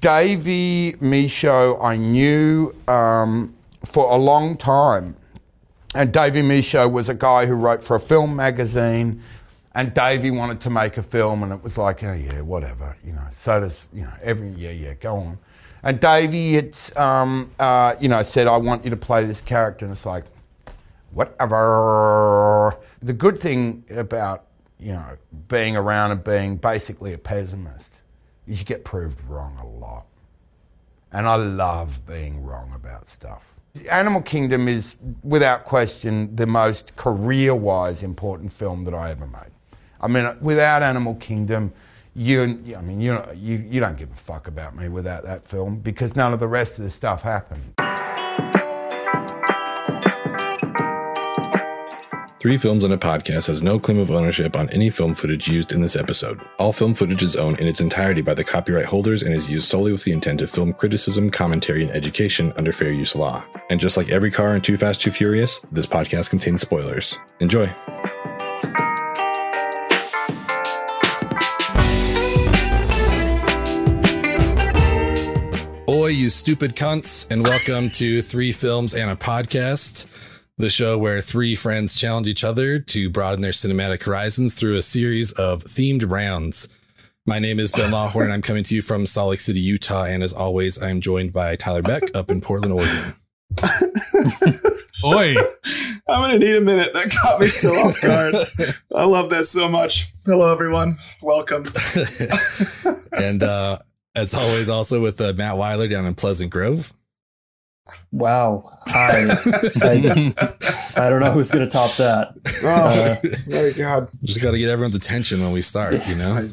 Davey Michôd, I knew um, for a long time. And Davey Michôd was a guy who wrote for a film magazine. And Davey wanted to make a film, and it was like, oh, yeah, whatever, you know. So does, you know, every, yeah, yeah, go on. And Davey, it's, um, uh, you know, said, I want you to play this character. And it's like, whatever. The good thing about, you know, being around and being basically a pessimist is you get proved wrong a lot. And I love being wrong about stuff. Animal Kingdom is, without question, the most career wise important film that I ever made. I mean, without Animal Kingdom, you, I mean, you, you, you don't give a fuck about me without that film because none of the rest of the stuff happened. Three Films and a Podcast has no claim of ownership on any film footage used in this episode. All film footage is owned in its entirety by the copyright holders and is used solely with the intent of film criticism, commentary, and education under fair use law. And just like every car in Too Fast, Too Furious, this podcast contains spoilers. Enjoy. Oi, you stupid cunts, and welcome to Three Films and a Podcast, the show where three friends challenge each other to broaden their cinematic horizons through a series of themed rounds. My name is Ben Lawhorn, and I'm coming to you from Salt Lake City, Utah. And as always, I'm joined by Tyler Beck up in Portland, Oregon. Oi. I'm gonna need a minute. That caught me so off guard. I love that so much. Hello, everyone. Welcome. and uh, as always, also with uh, Matt Weiler down in Pleasant Grove. Wow. I, I, I don't know who's going to top that. Oh, Uh, my God. Just got to get everyone's attention when we start, you know?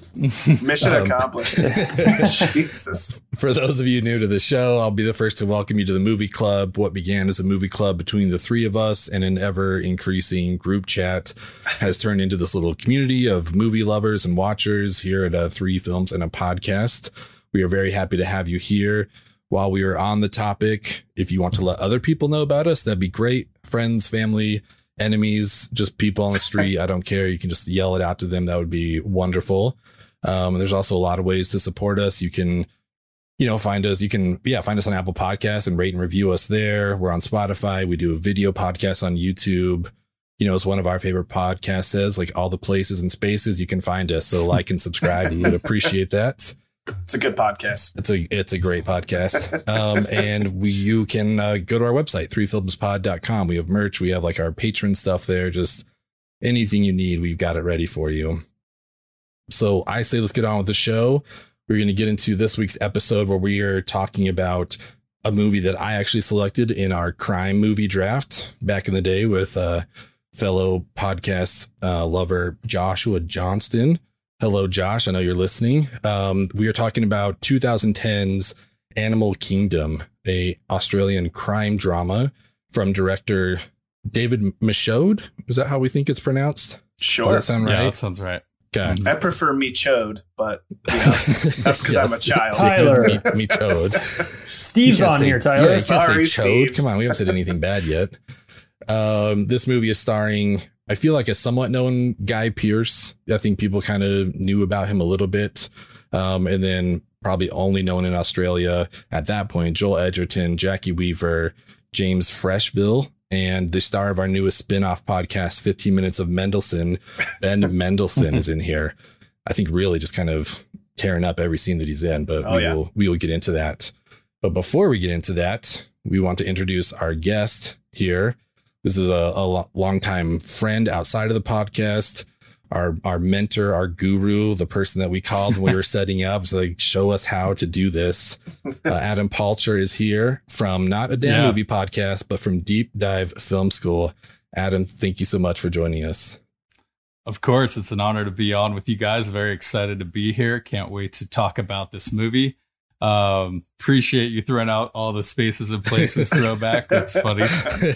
Mission Um, accomplished. Jesus. For those of you new to the show, I'll be the first to welcome you to the movie club. What began as a movie club between the three of us and an ever increasing group chat has turned into this little community of movie lovers and watchers here at uh, Three Films and a Podcast. We are very happy to have you here. While we are on the topic, if you want to let other people know about us, that'd be great. Friends, family, enemies, just people on the street. I don't care. You can just yell it out to them. That would be wonderful. Um, there's also a lot of ways to support us. You can you know, find us. You can, yeah, find us on Apple Podcasts and rate and review us there. We're on Spotify. We do a video podcast on YouTube. You know, as one of our favorite podcasts says, like all the places and spaces you can find us. So like and subscribe. we would appreciate that. It's a good podcast. It's a it's a great podcast. Um, and we you can uh, go to our website, threefilmspod.com. We have merch. We have like our patron stuff there. Just anything you need, we've got it ready for you. So I say let's get on with the show. We're going to get into this week's episode where we are talking about a movie that I actually selected in our crime movie draft back in the day with uh, fellow podcast uh, lover Joshua Johnston. Hello, Josh. I know you're listening. Um, we are talking about 2010's Animal Kingdom, a Australian crime drama from director David Michôd. Is that how we think it's pronounced? Does Sure. that sound Yeah, right? that sounds right. Okay. I prefer Michaud, but you know, that's because I'm a child. Tyler. Me, me. Steve's on say- here, Yeah, Tyler. you can't Sorry, say chode. Steve. Come on, we haven't said anything bad yet. Um, this movie is starring, I feel like a somewhat known Guy Pearce. I think people kind of knew about him a little bit. Um, and then probably only known in Australia at that point, Joel Edgerton, Jacki Weaver, James Frecheville, and the star of our newest spin-off podcast, 15 Minutes of Mendelsohn, Ben Mendelsohn is in here. I think really just kind of tearing up every scene that he's in, but Oh, we yeah. will we will get into that. But before we get into that, we want to introduce our guest here. This is a, a lo- longtime friend outside of the podcast, our our mentor, our guru, the person that we called when we were setting up to like show us how to do this. Uh, Adam Palcher is here from not a damn Yeah. movie podcast, but from Deep Dive Film School. Adam, thank you so much for joining us. Of course, it's an honor to be on with you guys. Very excited to be here. Can't wait to talk about this movie. Um, appreciate you throwing out all the spaces and places throwback. That's funny.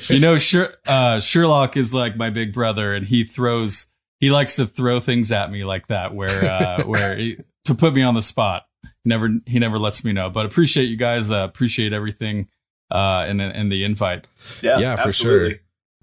You know, Sher- uh, Sherlock is like my big brother, and he throws. He likes to throw things at me like that, where uh, where he, to put me on the spot. Never, he never lets me know. But appreciate you guys. Uh, appreciate everything uh, and and the invite. Yeah, Yeah, for sure.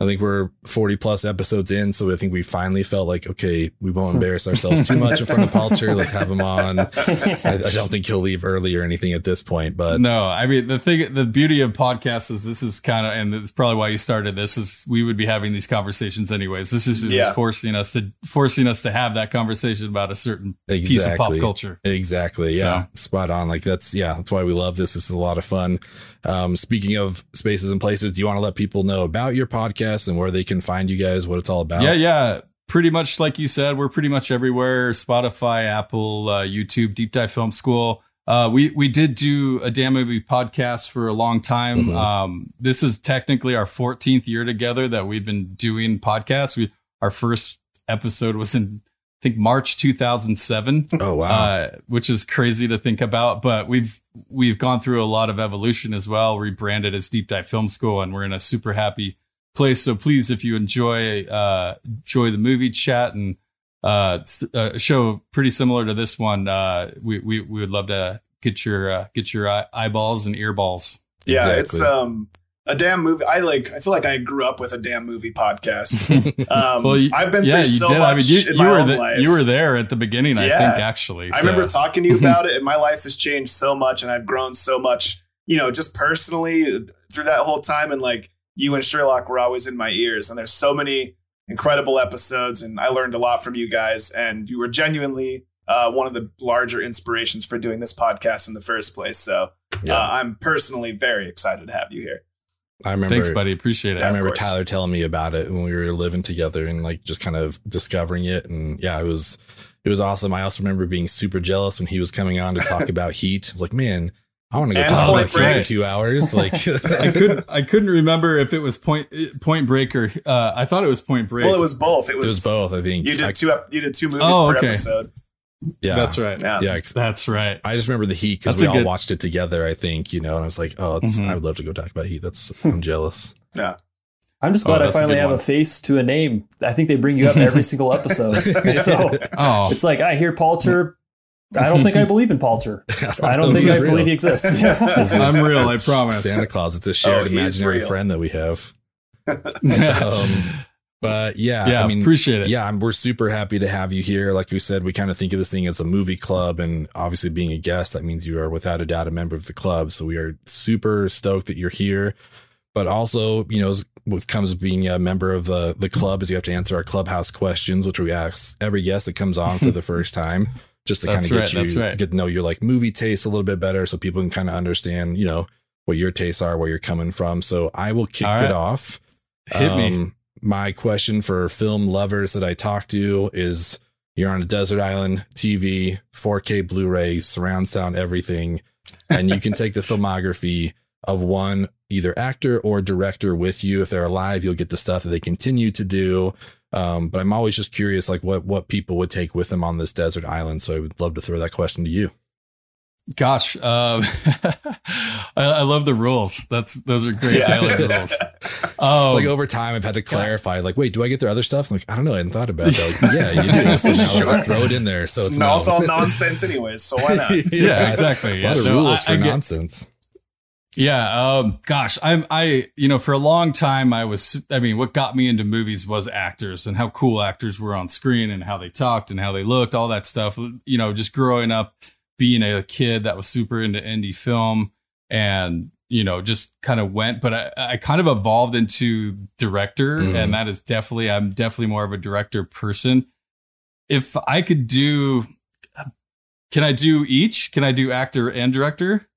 I think we're 40 plus episodes in. So I think we finally felt like, okay, we won't embarrass ourselves too much in front of Palter. Let's have him on. I, I, don't think he'll leave early or anything at this point, but no, I mean, the thing, the beauty of podcasts is this is kind of, and it's probably why you started this is we would be having these conversations anyways. This is just yeah. forcing us to, forcing us to have that conversation about a certain exactly. piece of pop culture. Exactly. Yeah. So. Spot on. Like that's, yeah, that's why we love this. This is a lot of fun. Um, speaking of spaces and places, do you want to let people know about your podcast and where they can find you guys, what it's all about? Yeah, yeah. Pretty much like you said, we're pretty much everywhere Spotify, Apple, uh, YouTube, Deep Dive Film School. Uh, we we did do a damn movie podcast for a long time. Mm-hmm. Um, this is technically our 14th year together that we've been doing podcasts. We our first episode was in I think March 2007. Oh wow, uh, which is crazy to think about. But we've we've gone through a lot of evolution as well. Rebranded as Deep Dive Film School, and we're in a super happy place. So please, if you enjoy uh, enjoy the movie chat and uh, a show pretty similar to this one, uh, we, we we would love to get your uh, get your eyeballs and earballs. Yeah, exactly. it's um a damn movie. I like. I feel like I grew up with a damn movie podcast. Um, well, you, I've been yeah, through so did. much I mean, you, in you my were own the, life. You were there at the beginning. Yeah. I think actually. So. I remember talking to you about it, and my life has changed so much, and I've grown so much. You know, just personally through that whole time, and like you and Sherlock were always in my ears, and there's so many incredible episodes, and I learned a lot from you guys, and you were genuinely uh, one of the larger inspirations for doing this podcast in the first place. So yeah. uh, I'm personally very excited to have you here. I remember. Thanks, buddy. Appreciate it. I remember Tyler telling me about it when we were living together and like just kind of discovering it. And yeah, it was it was awesome. I also remember being super jealous when he was coming on to talk about Heat. I was like, man, I want to go and talk about Heat for two hours. Like I couldn't I couldn't remember if it was Point Point Break or uh, I thought it was Point Break. Well, it was both. It was, it was both. I think you did two. You did two movies oh, per okay. episode. Yeah, that's right. Yeah, yeah that's right. I just remember the Heat because we all good... watched it together. I think you know, and I was like, oh, mm-hmm. I would love to go talk about Heat. That's I'm jealous. Yeah. I'm just glad oh, I finally a have one. a face to a name. I think they bring you up every single episode. so oh. it's like I hear Palter. I don't think I believe in Palter. I don't think I real. believe he exists. I'm real. I promise. Santa Claus. It's a shared oh, imaginary friend that we have. um, but yeah, yeah, I mean, appreciate it. Yeah, we're super happy to have you here. Like we said, we kind of think of this thing as a movie club, and obviously being a guest, that means you are without a doubt a member of the club. So we are super stoked that you're here. But also, you know, what comes being a member of the the club is you have to answer our clubhouse questions, which we ask every guest that comes on for the first time, just to kind of get right, you right. get to know your like movie taste a little bit better, so people can kind of understand, you know, what your tastes are, where you're coming from. So I will kick right. it off. Hit um, me my question for film lovers that I talk to is you're on a desert island, TV, 4K Blu ray, surround sound, everything. And you can take the filmography of one either actor or director with you. If they're alive, you'll get the stuff that they continue to do. Um, but I'm always just curious, like what what people would take with them on this desert island. So I would love to throw that question to you. Gosh, um, I, I, love the rules. That's those are great yeah. island rules. Um, it's like over time, I've had to clarify. Like, wait, do I get their other stuff? I'm like, I don't know. I hadn't thought about that. Like, yeah, you do. So now sure. just throw it in there. So it's, no, it's all nonsense, anyways. So why not? yeah, yeah, exactly. A lot yeah. of so rules I, for I nonsense. Yeah. Um, gosh, I'm, I, you know, for a long time, I was, I mean, what got me into movies was actors and how cool actors were on screen and how they talked and how they looked, all that stuff. You know, just growing up being a kid that was super into indie film and you know just kind of went but i, I kind of evolved into director mm-hmm. and that is definitely i'm definitely more of a director person if i could do can i do each can i do actor and director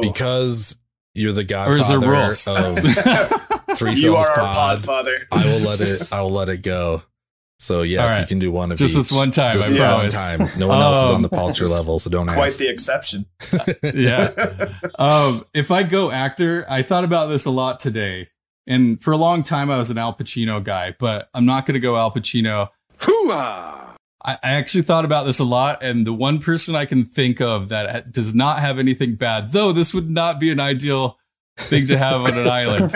because you're the godfather of three you films pod, i will let it i will let it go so yes, right. you can do one of just each. this one time. Just I this promise. one time. No one else is on the Palter um, level, so don't quite ask. the exception. yeah. Um, if I go actor, I thought about this a lot today, and for a long time I was an Al Pacino guy, but I'm not going to go Al Pacino. Hooah! I, I actually thought about this a lot, and the one person I can think of that does not have anything bad, though this would not be an ideal thing to have on an island,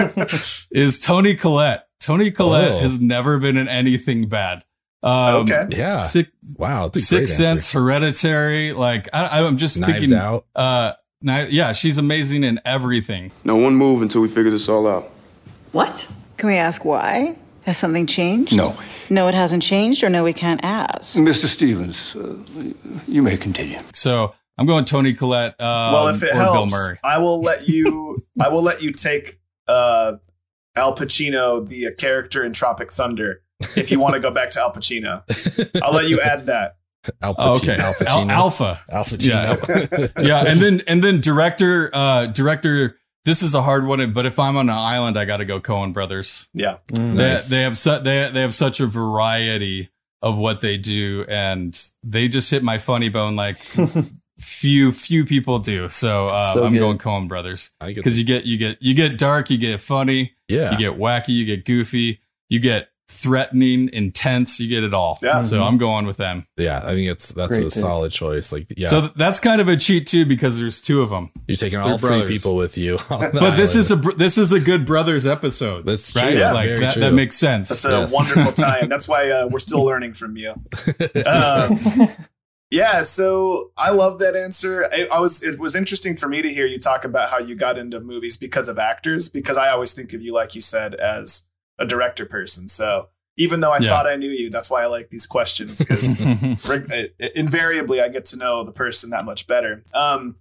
is Toni Collette. Toni Collette oh. has never been in anything bad. Um, okay. Yeah. Sick, wow. Sixth Sense, Hereditary. Like I, am just Knives thinking. Out. Uh, yeah, she's amazing in everything. No one move until we figure this all out. What? Can we ask why? Has something changed? No. No, it hasn't changed, or no, we can't ask. Mr. Stevens, uh, you may continue. So I'm going Toni Collette. Um, well, if it helps, I will let you. I will let you take uh, Al Pacino, the character in Tropic Thunder, if you want to go back to Al Pacino. I'll let you add that. Al Pacino, okay, Al Pacino. Al- Alpha, Alpha, yeah, yeah, and then and then director, uh, director this is a hard one, but if I'm on an island, I got to go Coen Brothers. Yeah, mm, they, nice. they have su- they they have such a variety of what they do, and they just hit my funny bone like few few people do. So, uh, so I'm good. going Coen Brothers because you get you get you get dark, you get funny, yeah, you get wacky, you get goofy, you get threatening, intense. You get it all. Yeah. So mm-hmm. I'm going with them. Yeah, I think it's that's Great a pick. solid choice. Like, yeah. So that's kind of a cheat too because there's two of them. You're taking all three people with you. but island. this is a this is a good brothers episode. That's true. Right? Yeah, like that, that, makes sense. That's a yes. wonderful time. That's why uh, we're still learning from you. Um, yeah, so I love that answer. I, I, was it was interesting for me to hear you talk about how you got into movies because of actors because I always think of you like you said as a director person. So even though I yeah. thought I knew you, that's why I like these questions because invariably I get to know the person that much better. Um,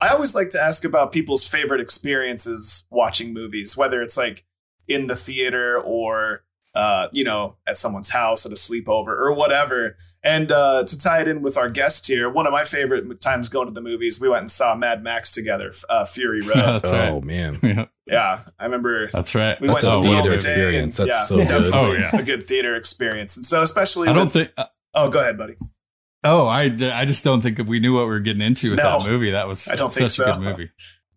I always like to ask about people's favorite experiences watching movies, whether it's like in the theater or uh, you know, at someone's house at a sleepover or whatever. And uh, to tie it in with our guest here, one of my favorite times going to the movies, we went and saw Mad Max together, uh, Fury Road. oh right. man, yeah. yeah. I remember. That's right. We That's went a theater experience. And, That's yeah, so good. Oh yeah, a good theater experience. And so especially, I don't think. Uh, oh, go ahead, buddy. Oh, I, I just don't think we knew what we were getting into with no, that movie. That was I don't think so. a good movie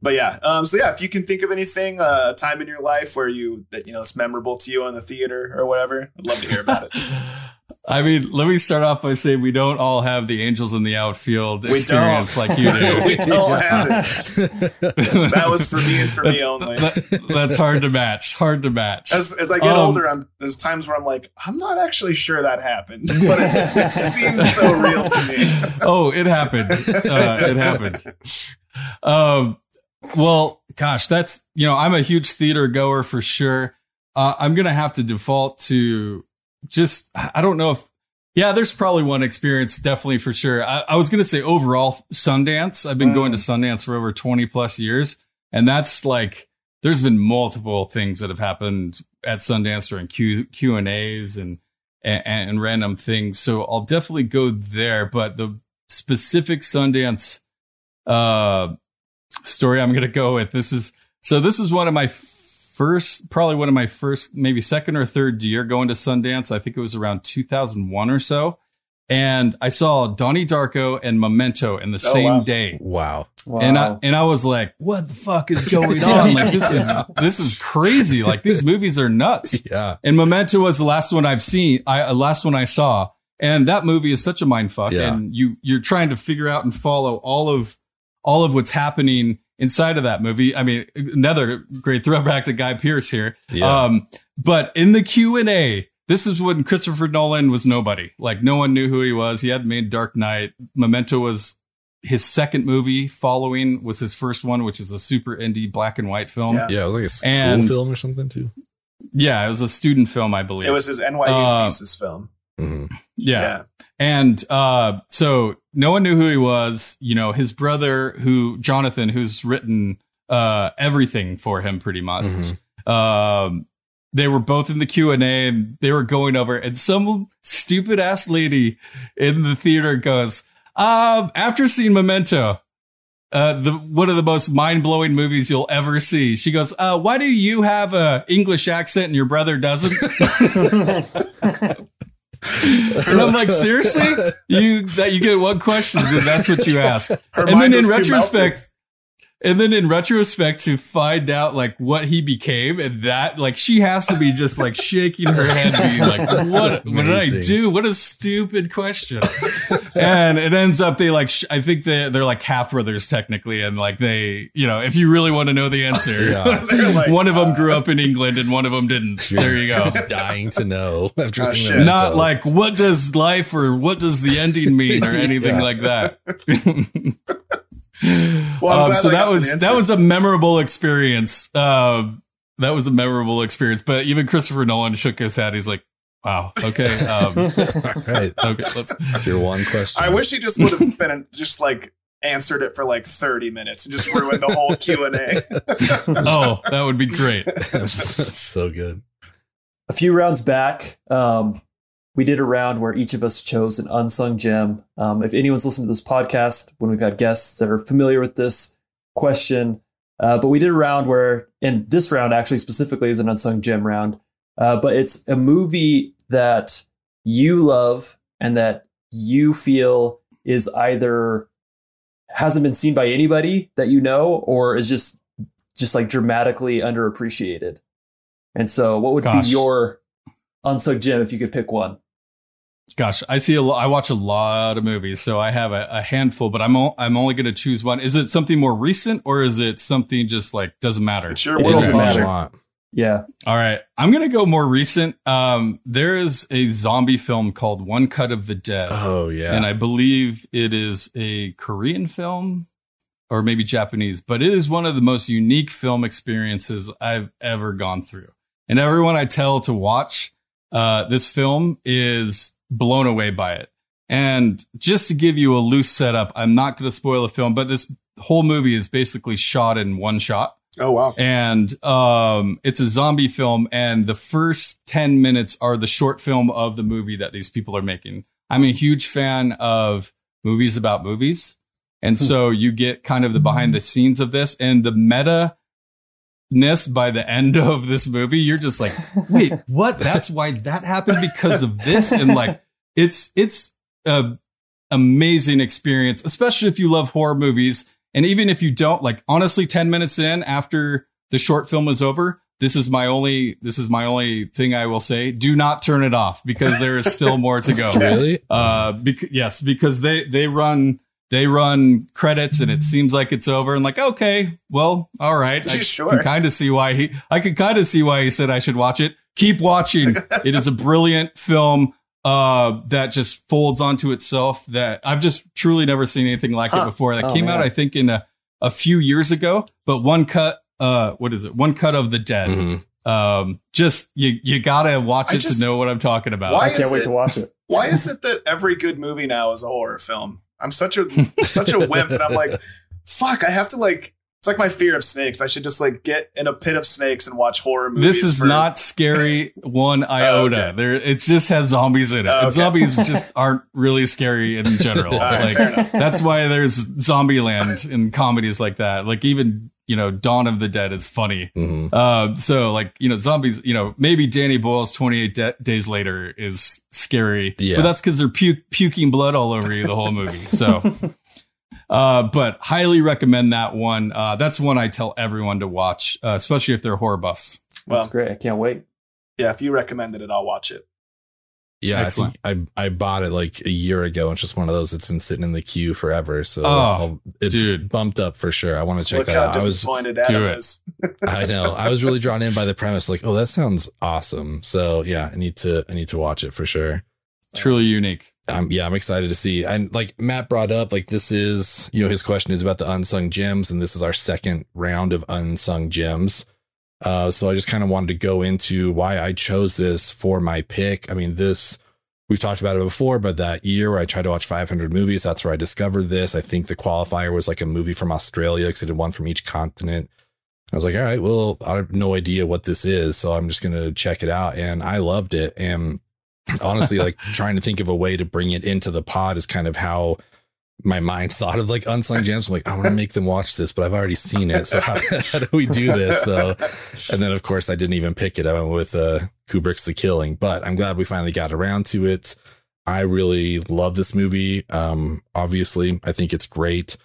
but yeah, um, so yeah, if you can think of anything, uh, a time in your life where you that you know it's memorable to you in the theater or whatever, I'd love to hear about it. I mean, let me start off by saying we don't all have the angels in the outfield we experience don't. like you do. we don't have it. that was for me and for that's, me only. That, that's hard to match. Hard to match. As, as I get um, older, I'm, there's times where I'm like, I'm not actually sure that happened, but it seems so real to me. oh, it happened. Uh, it happened. Um, well, gosh, that's, you know, I'm a huge theater goer for sure. Uh, I'm going to have to default to just, I don't know if, yeah, there's probably one experience, definitely for sure. I, I was going to say overall Sundance. I've been mm. going to Sundance for over 20 plus years. And that's like, there's been multiple things that have happened at Sundance during Q, Q and A's and, and, and random things. So I'll definitely go there. But the specific Sundance, uh, story I'm going to go with. This is so this is one of my first, probably one of my first, maybe second or third year going to Sundance. I think it was around 2001 or so. And I saw Donnie Darko and Memento in the oh, same wow. day. Wow. Wow. And I and I was like, what the fuck is going on? Like this is this is crazy. Like these movies are nuts. Yeah. And Memento was the last one I've seen. I uh, last one I saw. And that movie is such a mind fuck. Yeah. And you you're trying to figure out and follow all of all of what's happening inside of that movie. I mean, another great throwback to Guy Pearce here. Yeah. Um, but in the Q and A, this is when Christopher Nolan was nobody. Like no one knew who he was. He had made Dark Knight. Memento was his second movie. Following was his first one, which is a super indie black and white film. Yeah, yeah it was like a school and, film or something too. Yeah, it was a student film, I believe. It was his NYU uh, thesis film. Mm-hmm. Yeah. yeah. And uh, so no one knew who he was. You know, his brother, who Jonathan, who's written uh, everything for him, pretty much. Mm-hmm. Um, they were both in the Q and A, and they were going over, and some stupid ass lady in the theater goes, um, "After seeing Memento, uh, the one of the most mind blowing movies you'll ever see." She goes, uh, "Why do you have a English accent and your brother doesn't?" and I'm like, seriously, you that you get one question and that's what you ask. Her and then in retrospect, and then in retrospect to find out like what he became and that like she has to be just like shaking her head being like what what did i do? What a stupid question. And it ends up they like sh- i think they they're like half brothers technically and like they you know if you really want to know the answer yeah. like, one of them grew up in england and one of them didn't. There you go. dying to know after oh, seeing not like what does life or what does the ending mean or anything yeah. like that well, um, so that was that was a memorable experience. Uh, that was a memorable experience. But even Christopher Nolan shook his head. He's like, Wow. Okay. Um, right. Okay. Let's. Your one question. I wish he just would have been just like answered it for like 30 minutes and just ruined the whole Q&A. oh, that would be great. so good. A few rounds back, um, we did a round where each of us chose an unsung gem. Um, if anyone's listened to this podcast, when we've had guests that are familiar with this question, uh, but we did a round where, and this round actually specifically is an unsung gem round, uh, but it's a movie that you love and that you feel is either hasn't been seen by anybody that you know or is just just like dramatically underappreciated. And so, what would Gosh. be your unsung gem if you could pick one? Gosh, I see a lot. I watch a lot of movies, so I have a, a handful, but I'm o- I'm only going to choose one. Is it something more recent, or is it something just like doesn't matter? It's your it doesn't matter. Yeah. All right. I'm going to go more recent. Um, there is a zombie film called One Cut of the Dead. Oh, yeah. And I believe it is a Korean film or maybe Japanese, but it is one of the most unique film experiences I've ever gone through. And everyone I tell to watch uh, this film is blown away by it. And just to give you a loose setup, I'm not going to spoil the film, but this whole movie is basically shot in one shot. Oh wow! And um, it's a zombie film, and the first ten minutes are the short film of the movie that these people are making. I'm a huge fan of movies about movies, and hmm. so you get kind of the behind the scenes of this and the meta ness by the end of this movie. You're just like, wait, what? That's why that happened because of this, and like it's it's a amazing experience, especially if you love horror movies and even if you don't, like honestly, 10 minutes in after the short film is over, this is my only this is my only thing I will say. Do not turn it off because there is still more to go. really? Uh, bec- yes, because they they run they run credits and it seems like it's over and like okay, well, all right. I sure? can kind of see why he I can kind of see why he said I should watch it. Keep watching. it is a brilliant film uh, that just folds onto itself that I've just truly never seen anything like huh. it before. That oh, came man. out, I think, in a, a few years ago, but one cut, uh, what is it? One cut of the dead. Mm-hmm. Um, just you, you gotta watch it just, to know what I'm talking about. I can't wait it, to watch it. Why is it that every good movie now is a horror film? I'm such a such a wimp, and I'm like, fuck, I have to like it's like my fear of snakes. I should just like get in a pit of snakes and watch horror movies. This is for... not scary one iota. oh, okay. There, it just has zombies in it. Oh, okay. Zombies just aren't really scary in general. like that's why there's Zombieland in comedies like that. Like even you know Dawn of the Dead is funny. Mm-hmm. Uh, so like you know zombies. You know maybe Danny Boyle's Twenty Eight de- Days Later is scary, yeah. but that's because they're pu- puking blood all over you the whole movie. So. Uh, but highly recommend that one. Uh, that's one I tell everyone to watch, uh, especially if they're horror buffs. Well, that's great. I can't wait. Yeah, if you recommended it, I'll watch it. Yeah, Excellent. I think I I bought it like a year ago. It's just one of those that's been sitting in the queue forever. So oh, it's dude. bumped up for sure. I want to check Look that how out. Disappointed I was, Adam is. I know. I was really drawn in by the premise. Like, oh, that sounds awesome. So yeah, I need to I need to watch it for sure. Truly unique um, yeah, I'm excited to see. And like Matt brought up, like this is, you know, his question is about the unsung gems, and this is our second round of unsung gems. Uh, so I just kind of wanted to go into why I chose this for my pick. I mean, this we've talked about it before, but that year where I tried to watch 500 movies, that's where I discovered this. I think the qualifier was like a movie from Australia because it had one from each continent. I was like, all right, well, I have no idea what this is, so I'm just gonna check it out, and I loved it. And honestly like trying to think of a way to bring it into the pod is kind of how my mind thought of like unsung gems. I'm like, I want to make them watch this, but I've already seen it. So how, how, do we do this? So, and then of course I didn't even pick it. I went with uh, Kubrick's The Killing, but I'm glad we finally got around to it. I really love this movie. Um, obviously, I think it's great.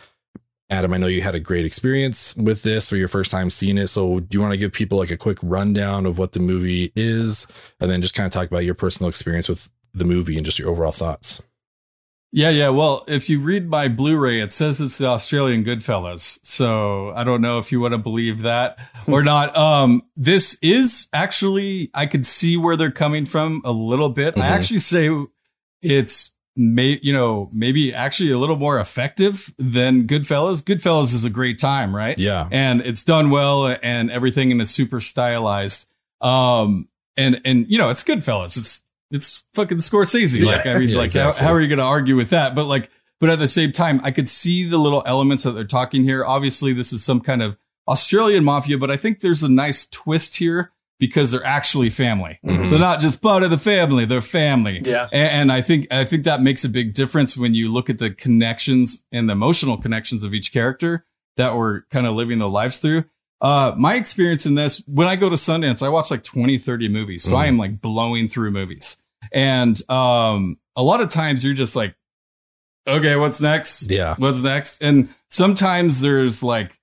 Adam, I know you had a great experience with this for your first time seeing it. So, do you want to give people like a quick rundown of what the movie is and then just kind of talk about your personal experience with the movie and just your overall thoughts? Yeah, yeah. Well, if you read my Blu ray, it says it's the Australian Goodfellas. So, I don't know if you want to believe that or not. Um, this is actually, I could see where they're coming from a little bit. Mm-hmm. I actually say it's may you know maybe actually a little more effective than Goodfellas. Goodfellas is a great time, right? Yeah. and it's done well and everything and it's super stylized. Um, and and you know it's Goodfellas. It's it's fucking Scorsese. Like I mean, Yeah, like exactly. how, how are you going to argue with that? But like, but at the same time, I could see the little elements that they're talking here. Obviously, this is some kind of Australian mafia, but I think there's a nice twist here because they're actually family. Mhm. They're not just part of the family; they're family. Yeah. And, and I think I think that makes a big difference when you look at the connections and the emotional connections of each character that we're kind of living their lives through. Uh, my experience in this, when I go to Sundance, I watch like 20, 30 movies. So I am like blowing through movies. And um, a lot of times you're just like, okay, what's next? Yeah. What's next? And sometimes there's like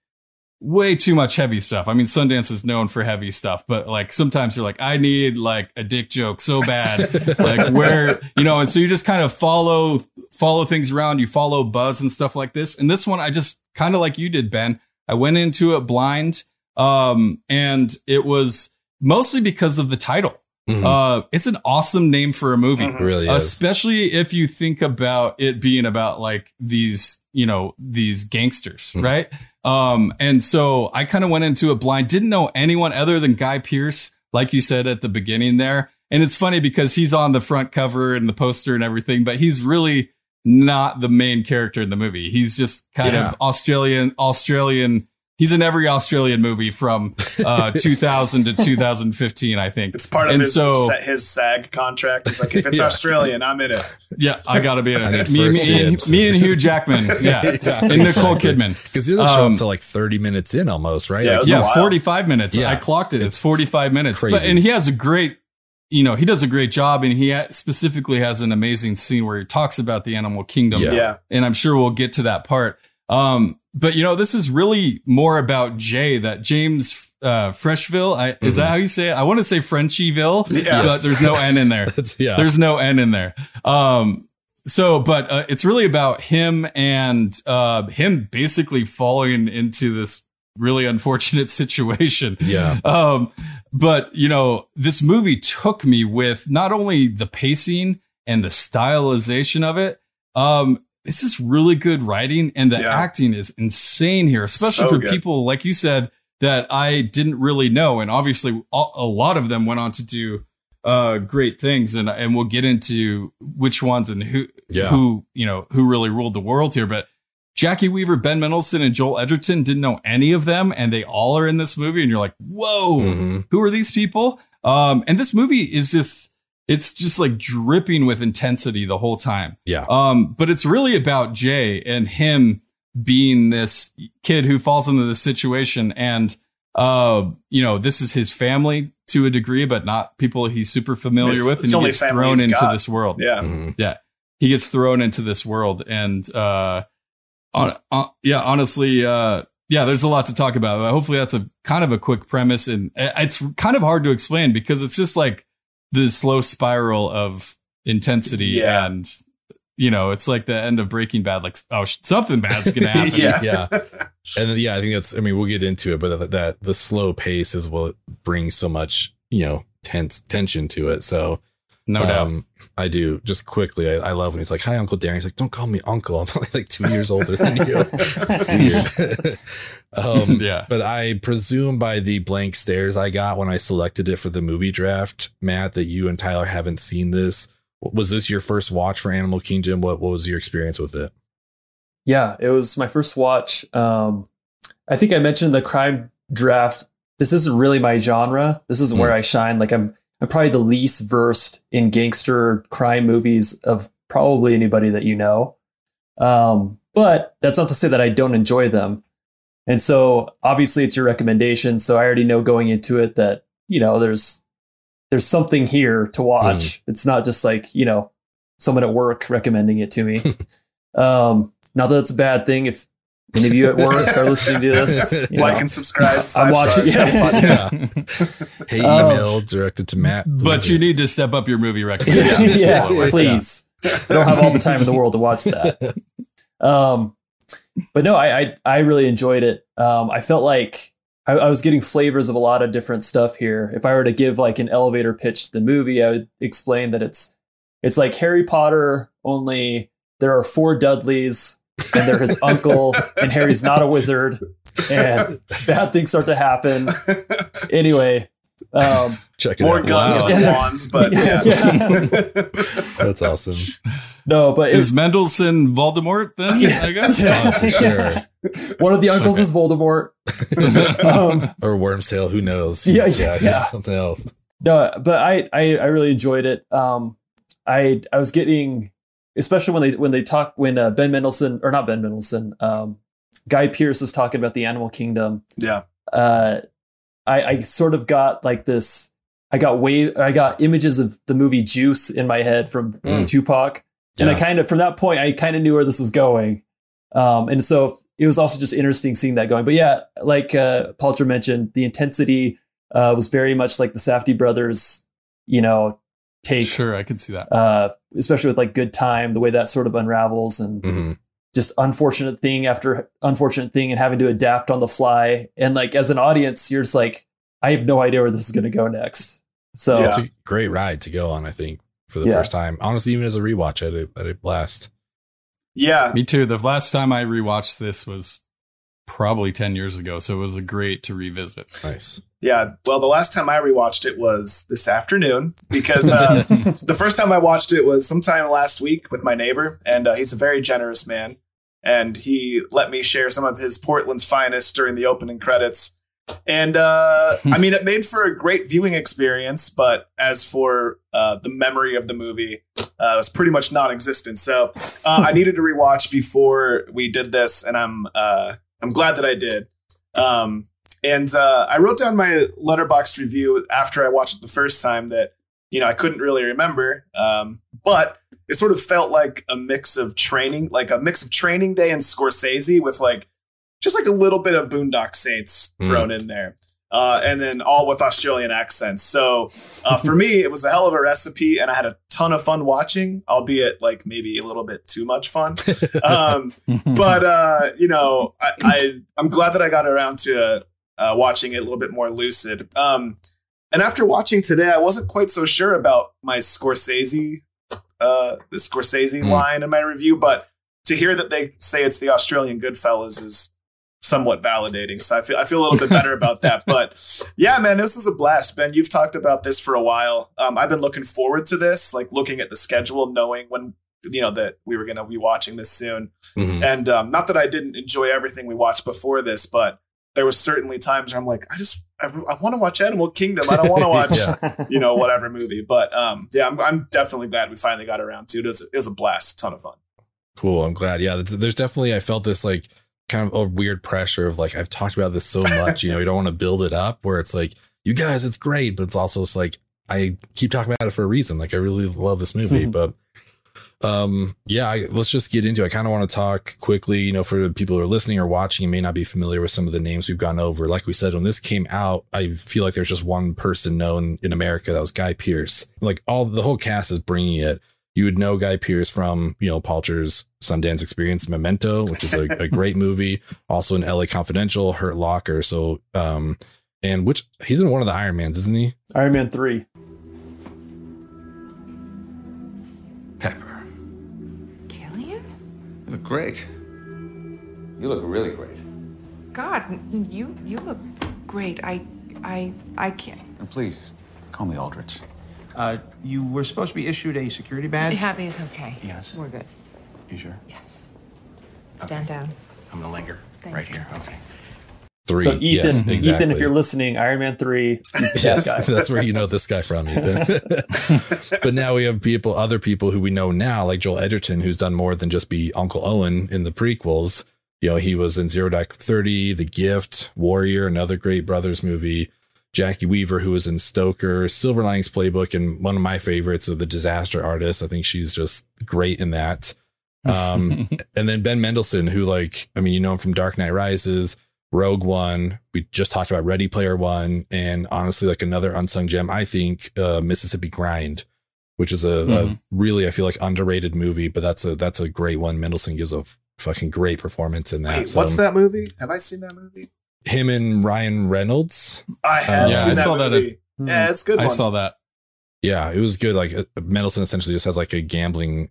way too much heavy stuff. I mean, Sundance is known for heavy stuff, but like sometimes you're like, I need like a dick joke so bad. like where, you know, and so you just kind of follow, follow things around. You follow buzz and stuff like this. And this one, I just kind of like you did, Ben. I went into it blind. Um, and it was mostly because of the title. Mhm. Uh, it's an awesome name for a movie really is. especially if you think about it being about like these you know these gangsters Mhm. right um and so i kind of went into it blind. Didn't know anyone other than guy pearce like you said at the beginning there. And it's funny because he's on the front cover and the poster and everything but he's really not the main character in the movie. He's just kind Yeah. of australian australian he's in every australian movie from uh 2000 to 2015 i think It's part of And his so- sa- his SAG contract. It's like if it's Yeah. Australian, I'm in it. Yeah, I gotta be in it. Me, me, and, me and Hugh Jackman. Yeah, Yeah, and Nicole exactly. Kidman. Because it doesn't show Um, up to like 30 minutes in almost, right? Yeah, Like, it was a Yeah, forty-five minutes. Yeah. I clocked it. It's, It's forty-five minutes. But crazy. and he has a great, you know, he does a great job, and he ha- specifically has an amazing scene where he talks about the animal kingdom. Yeah. Yeah. and I'm sure we'll get to that part. Um, but you know, this is really more about Jay, that James uh, Frecheville. I, Is that how you say it? I want to say Frenchieville, Yeah. but there's no N in there. Yeah. There's no N in there. Um, so, but uh, it's really about him and uh, him basically falling into this really unfortunate situation. yeah. Um, but you know, this movie took me with not only the pacing and the stylization of it. Um, this is really good writing, and the Yeah. acting is insane here, especially So for good. people like you said that I didn't really know, and obviously a lot of them went on to do uh great things and and we'll get into which ones and who Yeah. who you know who really ruled the world here but Jacki Weaver, Ben Mendelsohn, and Joel Edgerton didn't know any of them, and they all are in this movie, and you're like, whoa, Mhm. who are these people? Um, and this movie is just it's just like dripping with intensity the whole time. Yeah. Um, but it's really about Jay and him being this kid who falls into this situation, and uh, you know, this is his family to a degree, but not people he's super familiar It's- with, and he gets thrown into got. this world Yeah. Mhm. yeah he gets thrown into this world and uh on, on yeah honestly uh yeah there's a lot to talk about but hopefully that's a kind of a quick premise and uh, it's kind of hard to explain because it's just like the slow spiral of intensity Yeah. and you know it's like the end of breaking bad like oh sh- something bad's gonna happen Yeah. yeah. And then, yeah, I think that's, I mean, we'll get into it, but that, that the slow pace is what brings so much, you know, tense tension to it. So, no doubt um, I do just quickly. I, I love when he's like, "Hi, Uncle Darren." He's like, "Don't call me Uncle. I'm only like two years older than you." It's weird. um, Yeah. But I presume by the blank stares I got when I selected it for the movie draft, Matt, that you and Tyler haven't seen this. Was this your first watch for Animal Kingdom? What What was your experience with it? Yeah, it was my first watch. Um, I think I mentioned the crime draft. This isn't really my genre. This isn't where I shine. Like I'm, I'm probably the least versed in gangster crime movies of probably anybody that you know. Um, but that's not to say that I don't enjoy them. And so obviously it's your recommendation. So I already know going into it that, you know, there's there's something here to watch. It's not just like, you know, someone at work recommending it to me. um, not that it's a bad thing if any of you at work are listening to this. like know. and subscribe. I'm watching- stars. yeah. Yeah. Hey, Oh. email directed to Matt. but you need to step up your movie yeah, yeah, Well, please. I don't have all the time in the world to watch that. Um, but no, I, I I really enjoyed it. Um, I felt like I, I was getting flavors of a lot of different stuff here. If I were to give like an elevator pitch to the movie, I would explain that it's it's like Harry Potter only there are four Dudleys and they're his uncle, and Harry's not a wizard, and bad things start to happen. Anyway, um, Check it More out. guns Wow. than wands, but yeah. That's awesome. no, but is was Mendelsohn Voldemort then? I guess. Oh, for sure. one of the uncles is Voldemort. um, Or Wormstail, who knows? Yeah, He's- yeah, he's yeah. something else. No, but I, I I really enjoyed it. Um, I I was getting, especially when they when they talk when uh, Ben Mendelsohn or not Ben Mendelsohn, um, Guy Pearce is talking about the animal kingdom. yeah. Uh, I I sort of got like this. I got wave. I got images of the movie Juice in my head from Mm. Tupac, and I kind of from that point I kind of knew where this was going. Um, and so it was also just interesting seeing that going. But yeah, like uh, Paltrow mentioned, the intensity uh, was very much like the Safdie brothers, you know, take, Sure, I can see that. uh, especially with like Good Time, the way that sort of unravels and hmm just unfortunate thing after unfortunate thing and having to adapt on the fly. And like as an audience, you're just like, I have no idea where this is going to go next. So Yeah. It's a great ride to go on, I think, for the Yeah. first time. Honestly, even as a rewatch, I had a, I had a blast. Yeah. Me too. The last time I rewatched this was probably 10 years ago, so it was a great to revisit. Nice. Yeah. Well, the last time I rewatched it was this afternoon because uh, the first time I watched it was sometime last week with my neighbor, and uh, he's a very generous man. And he let me share some of his Portland's finest during the opening credits. And uh, I mean, it made for a great viewing experience, but as for uh, the memory of the movie, uh, it was pretty much non-existent. So uh, I needed to rewatch before we did this, and I'm uh, I'm glad that I did. Um, and uh, I wrote down my Letterboxd review after I watched it the first time that you know I couldn't really remember, um, but it sort of felt like a mix of training, like a mix of Training Day and Scorsese with like just like a little bit of Boondock Saints Mm. thrown in there. Uh, and then all with Australian accents. So uh, for me, it was a hell of a recipe, and I had a ton of fun watching, albeit like maybe a little bit too much fun. Um, but uh, you know, I, I I'm glad that I got around to uh, watching it a little bit more lucid. Um, and after watching today, I wasn't quite so sure about my Scorsese, uh, the Scorsese Mm. line in my review, but to hear that they say it's the Australian Goodfellas is somewhat validating. So I feel I feel a little bit better about that. But yeah, man, this was a blast. Ben, you've talked about this for a while. Um, I've been looking forward to this, like looking at the schedule, knowing when you know that we were going to be watching this soon. Mhm. And um, not that I didn't enjoy everything we watched before this, but there was certainly times where I'm like, I just I, I want to watch Animal Kingdom. I don't want to watch you know whatever movie. But um, yeah, I'm, I'm definitely glad we finally got around to it. It was, it was a blast, ton of fun. Cool. I'm glad. Yeah. There's, there's definitely, I felt this like kind of a weird pressure of like, I've talked about this so much, you know, you don't want to build it up where it's like, you guys, it's great, but it's also just like, I keep talking about it for a reason. Like, I really love this movie, but um, yeah, I, let's just get into it. I kind of want to talk quickly, you know, for the people who are listening or watching and may not be familiar with some of the names we've gone over. Like we said, when this came out, I feel like there's just one person known in America. That was Guy Pearce. Like all the whole cast is bringing it. You would know Guy Pearce from, you know, palter's Sundance Experience Memento, which is a, a great movie. Also in LA Confidential, Hurt Locker. So, um, and which he's in one of the Iron Mans, isn't he? Iron Man 3. Great. You look really great. God, you you look great. I I I can't. And please, call me Aldrich. Uh, you were supposed to be issued a security badge. Happy is okay. Yes. We're good. You sure? Yes. Stand down. I'm gonna linger Thank right you. here. Okay. Three. So Ethan, Yes, Ethan, if you're listening, Iron Man three, he's the Yes, guy. that's where you know this guy from, Ethan. but now we have people, other people who we know now, like Joel Edgerton, who's done more than just be Uncle Owen in the prequels. You know, he was in Zero Dark Thirty, The Gift, Warrior, another great brothers movie. Jacki Weaver, who was in Stoker, Silver Linings Playbook, and one of my favorites of the Disaster Artist. I think she's just great in that. Um, and then Ben Mendelsohn, who like, I mean, you know him from Dark Knight Rises, Rogue One. We just talked about Ready Player One, and honestly, like another unsung gem, I think uh, Mississippi Grind, which is a, a Mhm. really I feel like underrated movie, but that's a that's a great one. Mendelsohn gives a fucking great performance in that. Wait, So, what's that movie? Have I seen that movie? Him and Ryan Reynolds. I have Yeah, seen I that saw that movie. Hmm. yeah, it's a good. I one. saw that. Yeah, it was good. Like uh, Mendelsohn essentially just has like a gambling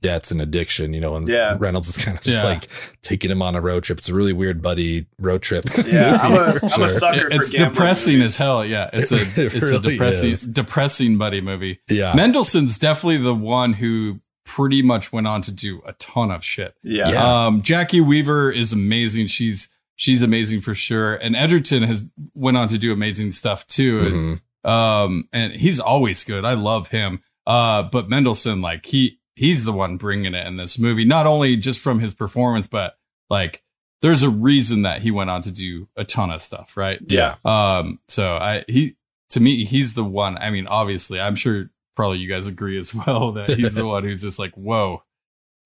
debts and addiction, you know, and Yeah. Reynolds is kind of just Yeah. like taking him on a road trip. It's a really weird buddy road trip. Yeah, I'm a, movie, for I'm a sure. sucker it's for gambling depressing movies. as hell. Yeah, it's a It it's really a depressing is. depressing buddy movie. Yeah. Mendelssohn's definitely the one who pretty much went on to do a ton of shit. Yeah. Yeah. Um, Jackie Weaver is amazing. She's she's amazing for sure. And Edgerton has went on to do amazing stuff too. Mhm. Um, and he's always good. I love him. Uh, but Mendelssohn, like he he's the one bringing it in this movie. Not only just from his performance, but like there's a reason that he went on to do a ton of stuff, right? Yeah. Um, so I he to me he's the one. I mean, obviously, I'm sure probably you guys agree as well that he's the one who's just like, whoa,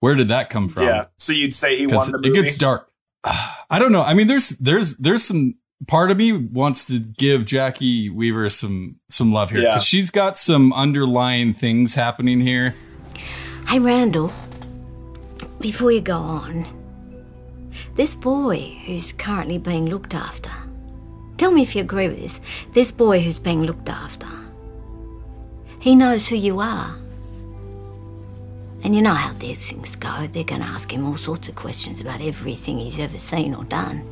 where did that come from? Yeah. So you'd say he won the movie. it gets dark. I don't know. I mean, there's there's there's some part of me wants to give Jacki Weaver some some love here Yeah. because she's got some underlying things happening here. Hey, Randall, before you go on, this boy who's currently being looked after, tell me if you agree with this. This boy who's being looked after, he knows who you are. And you know how these things go. They're going to ask him all sorts of questions about everything he's ever seen or done,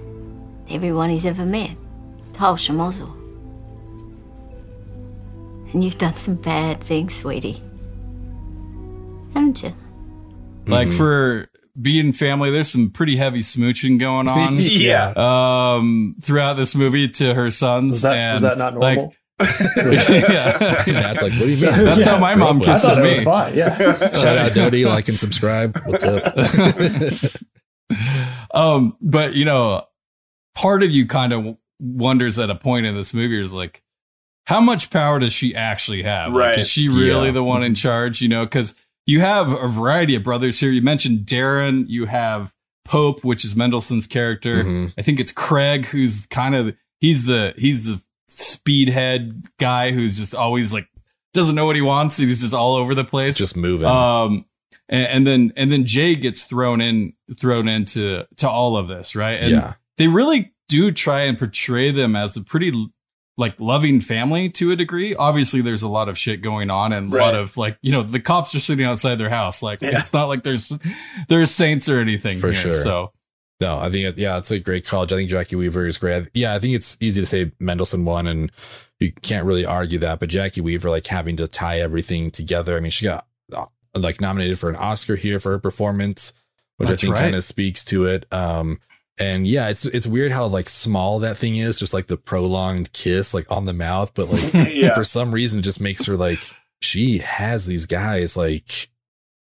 everyone he's ever met, the whole schmozzle. And you've done some bad things, sweetie. Haven't you? Like Mhm. for being family, there's some pretty heavy smooching going on. yeah. um, throughout this movie to her sons. Was that and, was that not like, normal? yeah. That's like, what do you mean? That's how my mom I thought kisses it was me. fine. Yeah. Shout out Dodie, like and subscribe. What's up? um, but you know, part of you kind of wonders at a point in this movie is like, how much power does she actually have? Like, Right. is she really Yeah. the one in charge? You know, because you have a variety of brothers here. You mentioned Darren. You have Pope, which is Mendelsohn's character. Mhm. I think it's Craig, who's kind of he's the he's the speedhead guy who's just always like doesn't know what he wants. He's just all over the place. Just moving. Um, and, and then and then Jay gets thrown in thrown into to all of this, right? And yeah. they really do try and portray them as a pretty like loving family to a degree. Obviously, there's a lot of shit going on and a lot of like you know the cops are sitting outside their house. Like Yeah. it's not like there's there's saints or anything For here. sure. So No, I think yeah, it's a great college. I think Jacki Weaver is great. Yeah, I think it's easy to say Mendelsohn won, and you can't really argue that. But Jacki Weaver, like having to tie everything together. I mean, she got uh, like nominated for an Oscar here for her performance, which That's I think right. kind of speaks to it. Um, and yeah, it's it's weird how like small that thing is, just like the prolonged kiss, like on the mouth, but like yeah. for some reason, it just makes her like she has these guys like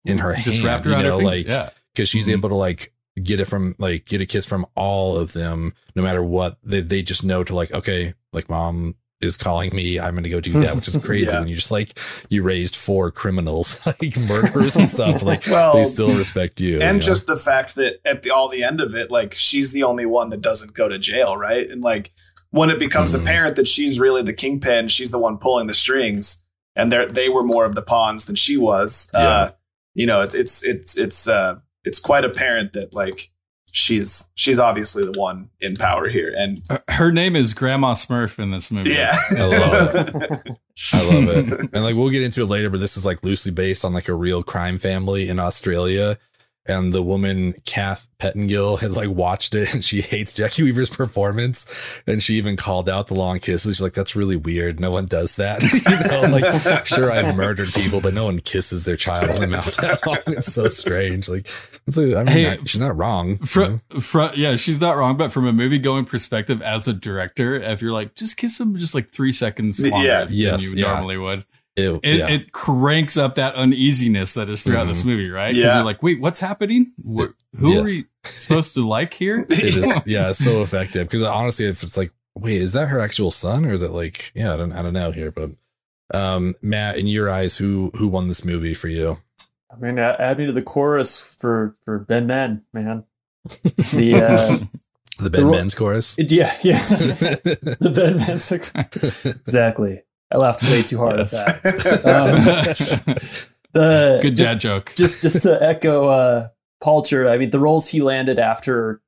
in her just hand, wrapped you know, her finger. like yeah. because she's Mhm. able to like get it from like get a kiss from all of them no matter what they, they just know to like okay like mom is calling me i'm gonna go do that which is crazy Yeah. when you just like you raised four criminals like murderers and stuff like Well, they still respect you and you know? just the fact that at the all the end of it, like she's the only one that doesn't go to jail, right? And like when it becomes Mhm. apparent that she's really the kingpin, she's the one pulling the strings, and they they were more of the pawns than she was. Uh, you know, it's it's it's it's uh it's quite apparent that like she's she's obviously the one in power here, and Her- Her name is Grandma Smurf in this movie. yeah, I love it I love it. And like we'll get into it later, but this is like loosely based on like a real crime family in Australia. And the woman Kath Pettingill has like watched it and she hates Jacki Weaver's performance. And she even called out the long kisses. She's like, that's really weird. No one does that. you know, like sure I've murdered people, but no one kisses their child in the mouth that long. It's so strange. Like it's a, I mean Hey, not- she's not wrong. you Fr- know? fr- yeah, she's not wrong, but from a movie going perspective as a director, if you're like, just kiss him just like three seconds longer Yeah. than Yes, you yeah. normally would, It- it, yeah. it cranks up that uneasiness that is throughout this movie, right? Because Yeah. you're like, wait, what's happening? Wh- who are we supposed to like here? it is yeah it's so effective because honestly if it's like wait is that her actual son or is it like yeah i don't i don't know here but um matt in your eyes who who won this movie for you I mean, add me to the chorus for for Ben Men, man. The uh, the ben ro- men's chorus yeah, yeah, the Ben Men's exactly. I laughed way too hard Yes. at that. Um, the Good ju- dad joke. just just to echo uh Palcher, I mean the roles he landed after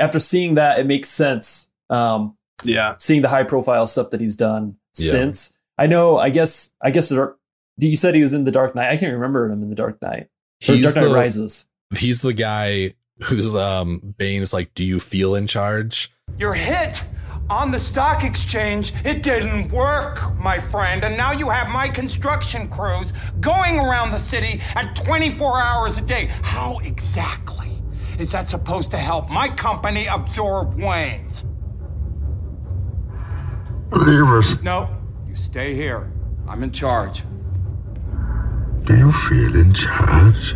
after seeing that it makes sense. Um yeah, seeing the high profile stuff that he's done Yeah. since. I know I guess I guess the Dark you said he was in the Dark Knight. I can't remember him in the Dark Knight. Or Dark Knight the, Rises. He's the guy who's um Bane is like, "Do you feel in charge?" You're hit on the stock exchange. It didn't work, my friend, and now you have my construction crews going around the city at 24 hours a day. How exactly is that supposed to help my company absorb Wayne's? Leave us. No, you stay here. I'm in charge. Do you feel in charge?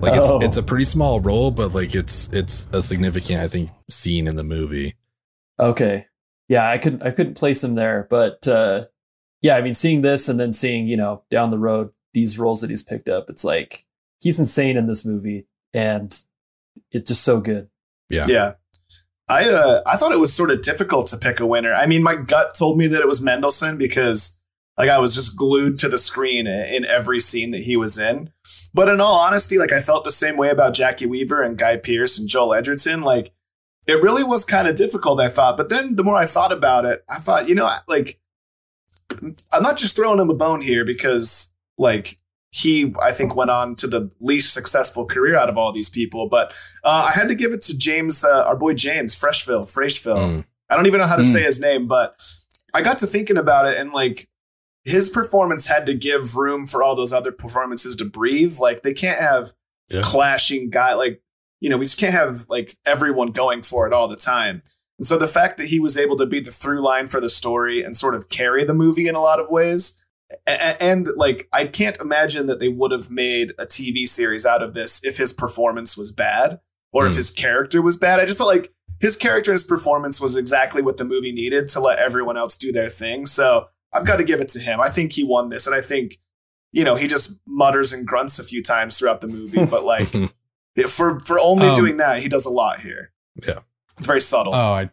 Like it's Oh. it's a pretty small role, but like it's it's a significant, I think, scene in the movie. Okay. Yeah, I couldn't I couldn't place him there, but uh yeah, I mean seeing this and then seeing, you know, down the road these roles that he's picked up, it's like he's insane in this movie and it's just so good. Yeah. Yeah. I uh, I thought it was sort of difficult to pick a winner. I mean, my gut told me that it was Mendelsohn because like I was just glued to the screen in every scene that he was in. But in all honesty, like I felt the same way about Jacki Weaver and Guy Pearce and Joel Edgerton. Like it really was kind of difficult, I thought. But then the more I thought about it, I thought, you know, like I'm not just throwing him a bone here because like he I think went on to the least successful career out of all these people, but uh, I had to give it to James, uh, our boy James Frecheville, Frecheville. Mm. I don't even know how to Mm. say his name, but I got to thinking about it and like his performance had to give room for all those other performances to breathe. Like they can't have Yeah. clashing guy like you know we just can't have like everyone going for it all the time. And so the fact that he was able to be the through line for the story and sort of carry the movie in a lot of ways. a- And like, I can't imagine that they would have made a TV series out of this if his performance was bad or if Hmm. his character was bad. I just felt like his character and his performance was exactly what the movie needed to let everyone else do their thing. So I've got to give it to him. I think he won this, and I think you know he just mutters and grunts a few times throughout the movie, but like for for only Um, doing that, he does a lot here. Yeah. It's very subtle. Oh, I,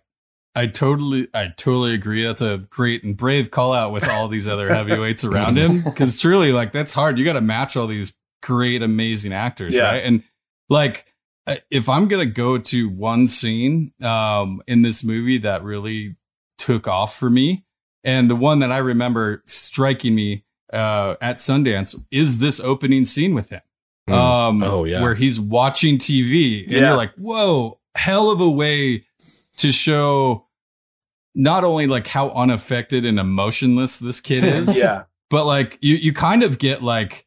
I totally, I totally agree. That's a great and brave call out with all these other heavyweights around him, because truly, like that's hard. You got to match all these great, amazing actors, Yeah. right? And like, uh, if I'm gonna go to one scene um, in this movie that really took off for me, and the one that I remember striking me uh, at Sundance is this opening scene with him. Mm. Um, Oh, yeah. where he's watching TV, and Yeah. you're like, "Whoa, hell of a way to show not only like how unaffected and emotionless this kid is, yeah, but like you you kind of get like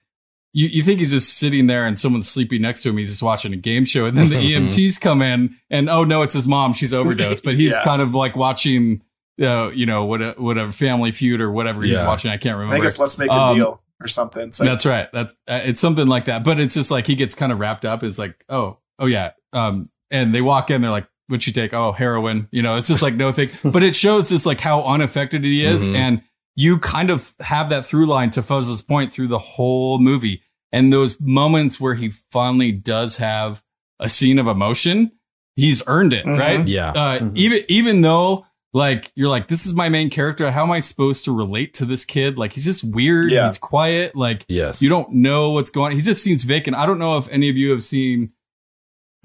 you, you think he's just sitting there and someone's sleeping next to him. He's just watching a game show, and then the EMTs come in, and oh no, it's his mom. She's overdosed, but he's Yeah. kind of like watching, uh, you know, what whatever Family Feud or whatever he's watching. I can't I remember. think it's let's make a Um, deal or something. It's like, That's right. That's uh, it's something like that. But it's just like he gets kind of wrapped up. It's like, oh, oh yeah. Um, and they walk in, they're like, "What'd you take?" Oh, heroin. You know, it's just like no thing. but it shows just like how unaffected he is, Mhm. and you kind of have that through line to Fuzz's point through the whole movie. And those moments where he finally does have a scene of emotion, he's earned it, Mhm. right? Yeah. Uh, Mhm. Even even though like you're like this is my main character, how am I supposed to relate to this kid? Like he's just weird. Yeah. He's quiet. Like Yes. you don't know what's going on. He just seems vacant. I don't know if any of you have seen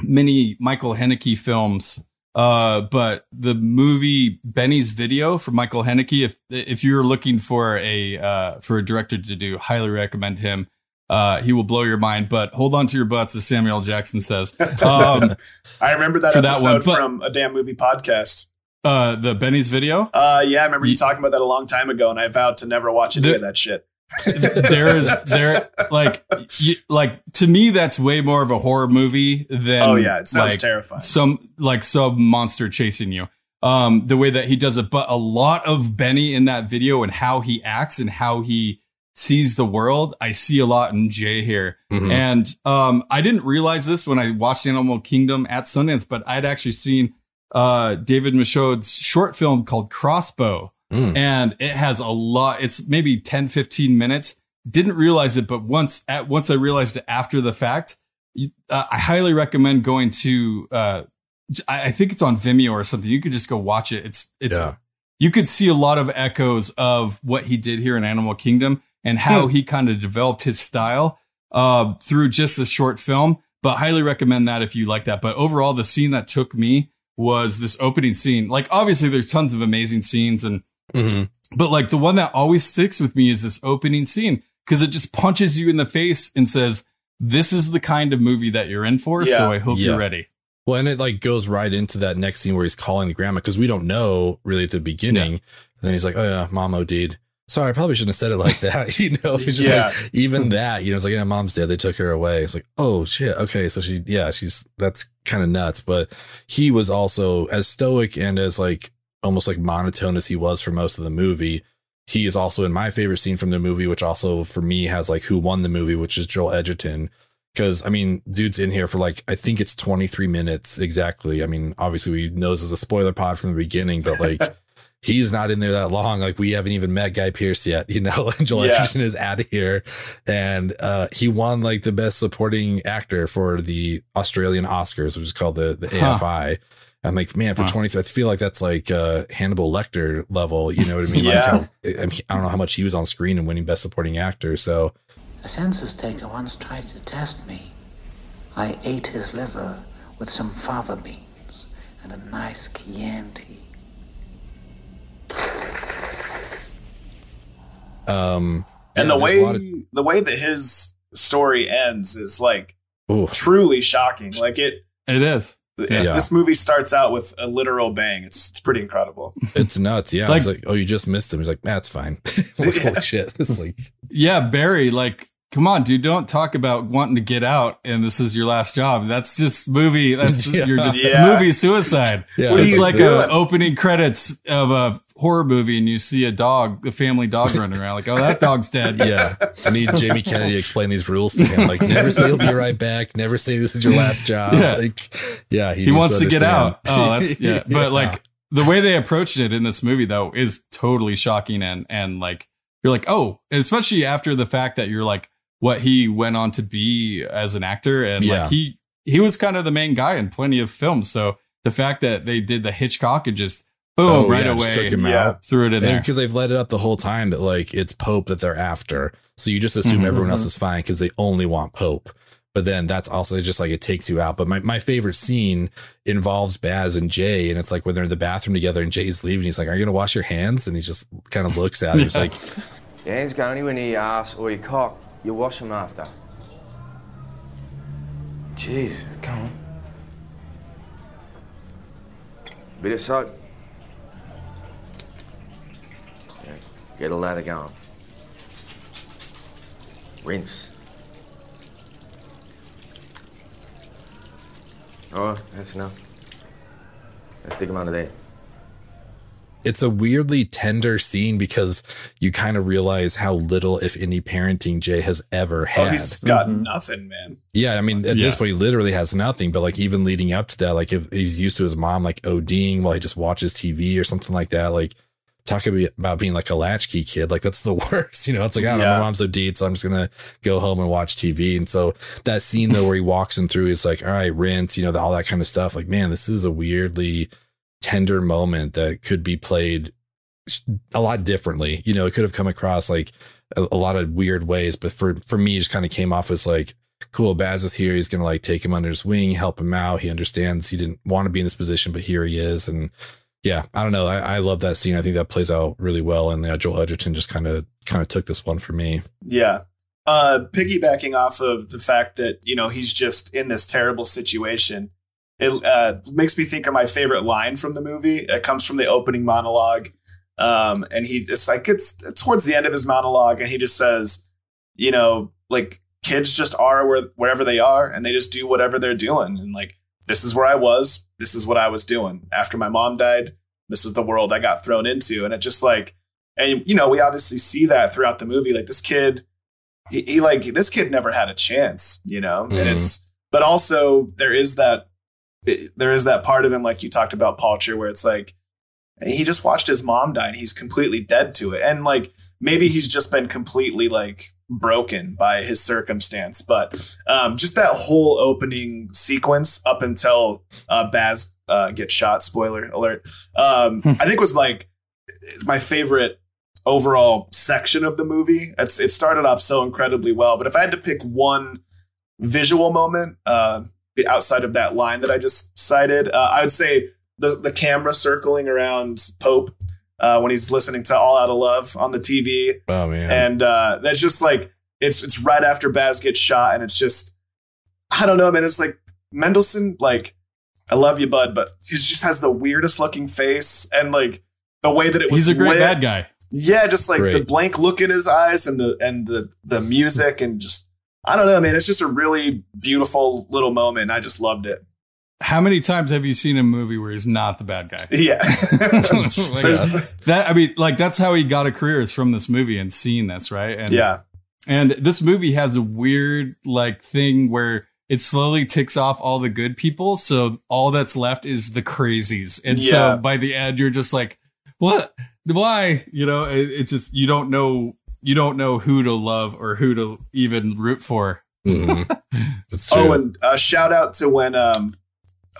many Michael Haneke films, uh, but the movie Benny's Video from Michael Haneke, if if you're looking for a uh, for a director to do, highly recommend him. Uh, he will blow your mind, but hold on to your butts, as Samuel Jackson says. Um, I remember that for that episode one, but- from a damn movie podcast. Uh, the Benny's Video. Uh, yeah, I remember you talking about that a long time ago, and I vowed to never watch any The- of that shit. there is there like you, like to me that's way more of a horror movie than oh yeah, it sounds like, terrifying. some like some monster chasing you um the way that he does it but a lot of benny in that video and how he acts and how he sees the world i see a lot in jay here Mhm. and um i didn't realize this when i watched animal kingdom at sundance but i'd actually seen uh david michôd's short film called crossbow Mm. and it has a lot it's maybe 10 15 minutes didn't realize it but once at once i realized it after the fact you- uh, i highly recommend going to uh I I think it's on Vimeo or something. You could just go watch it. It's it's Yeah. you could see a lot of echoes of what he did here in Animal Kingdom and how he kind of developed his style uh, through just this short film. But highly recommend that if you like that. But overall, the scene that took me was this opening scene. Like obviously, there's tons of amazing scenes and Mhm. but like the one that always sticks with me is this opening scene because it just punches you in the face and says, "This is the kind of movie that you're in for." So I hope Yeah. you're ready. Well, and it like goes right into that next scene where he's calling the grandma because we don't know really at the beginning. And then he's like, "Oh yeah, mom OD'd." Sorry, I probably shouldn't have said it like that. you know, it's just Yeah. like even that. You know, it's like, "Yeah, mom's dead. They took her away." It's like, "Oh shit, okay." So she, yeah, she's that's kind of nuts. But he was also as stoic and as like almost like monotone as he was for most of the movie. He is also in my favorite scene from the movie, which also for me has like who won the movie, which is Joel Edgerton. Cause I mean, dude's in here for like, I think it's 23 minutes exactly. I mean, obviously we know this is a spoiler pod from the beginning, but like, he's not in there that long. Like we haven't even met Guy Pearce yet, you know, and Joel Yeah. Edgerton is out of here. And, uh, he won like the best supporting actor for the Australian Oscars, which is called the, the Huh. AFI. I'm like, man, for Huh. 20, I feel like that's like, uh, Hannibal Lecter level. You know what I mean? Yeah. Like how, I, mean, I don't know how much he was on screen and winning best supporting actor. So, A census taker once tried to test me. I ate his liver with some fava beans and a nice Chianti. Um, And yeah, the way of- the way that his story ends is like Ooh. truly shocking. Like it, It is. th- Yeah. this movie starts out with a literal bang. It's it's pretty incredible. It's nuts. Yeah. Like- He's like, oh, you just missed him. He's like, that's fine. like, holy shit. It's like, Yeah, Barry, like, come on, dude, don't talk about wanting to get out and this is your last job. That's just movie. That's Yeah. you're just Yeah. movie suicide. Yeah. It's you like doing? a opening credits of a horror movie and you see a dog, a family dog running around, like, oh, that dog's dead. yeah. I need Jamie Kennedy to explain these rules to him. Like, never say he'll be right back. Never say this is your last job. Yeah. Like, yeah. He needs wants to get out. Oh, that's yeah. But like the way they approached it in this movie though is totally shocking and and like you're like, oh, especially after the fact that you're like what he went on to be as an actor and Yeah. like he he was kind of the main guy in plenty of films. So the fact that they did the Hitchcock and just boom Oh, right yeah, away took him Yeah. out. threw it in there. because they've let it up the whole time that like it's Pope that they're after. So you just assume Mhm. everyone else is fine because they only want Pope. But then that's also just like it takes you out. But my, my favorite scene involves Baz and Jay, and it's like when they're in the bathroom together and Jay's leaving, he's like, Are you gonna wash your hands? And he just kind of looks at him. He's like, Your hands go anywhere near your ass or your cock. You wash them after. Jeez, come on. Bit of soap. Get a lather going. Rinse. Oh, that's enough. Let's stick out of there. it's a weirdly tender scene because you kind of realize how little, if any, parenting Jay has ever Oh, had. he's got mm-hmm. nothing, man. Yeah, I mean, at this point, he literally has nothing. But like, even leading up to that, like, if he's used to his mom like ODing while he just watches TV or something like that, like, talk about being like a latchkey kid, like that's the worst. You know, it's like, I don't know, Yeah. my mom's OD'd, so I'm just gonna go home and watch TV. And so that scene though, where he walks in through, is like, all right, rinse, you know, all that kind of stuff. Like, man, this is a weirdly tender moment that could be played a lot differently. You know, it could have come across like a, a lot of weird ways, but for for me, it just kind of came off as like, cool, Baz is here. He's gonna like take him under his wing, help him out. He understands he didn't want to be in this position, but here he is. And yeah, I don't know. I, I love that scene. I think that plays out really well. And yeah, Joel Edgerton just kind of kind of took this one for me. Yeah. Uh, piggybacking off of the fact that, you know, he's just in this terrible situation, it uh, makes me think of my favorite line from the movie. It comes from the opening monologue. Um, and he, it's like, it's towards the end of his monologue, and he just says, you know, like kids just are where, wherever they are, and they just do whatever they're doing. And like, this is where I was. This is what I was doing. After my mom died, this is the world I got thrown into. And it just like, and you know, we obviously see that throughout the movie. Like this kid, he, he like this kid never had a chance, you know. Mhm. And it's, but also there is that, it- there is that part of him, like you talked about Palcher, where it's like he just watched his mom die and he's completely dead to it. And like maybe he's just been completely like broken by his circumstance. But um, just that whole opening sequence up until uh, Baz uh, gets shot, spoiler alert, um, I think was like my favorite overall section of the movie. It's, it started off so incredibly well. But if I had to pick one visual moment uh, outside of that line that I just cited, uh, I would say the, the camera circling around Pope uh, when he's listening to All Out of Love on the TV. Oh man. And uh, that's just like it's it's right after Baz gets shot, and it's just I don't know, man. It's like Mendelsohn, like I love you, bud, but he just has the weirdest looking face, and like the way that it was. He's a great lit. bad guy. Yeah, just like the blank look in his eyes, and the and the the music, and just I don't know, man. It's just a really beautiful little moment. I just loved it. How many times have you seen a movie where he's not the bad guy? Yeah. Like, There's- that I mean, like that's how he got a career is from this movie and seeing this, right? And yeah. And this movie has a weird like thing where it slowly ticks off all the good people, so all that's left is the crazies. And Yeah. so by the end, you're just like, what? Why? You know, it, it's just you don't know you don't know who to love or who to even root for. That's Oh, true. and uh, shout out to when um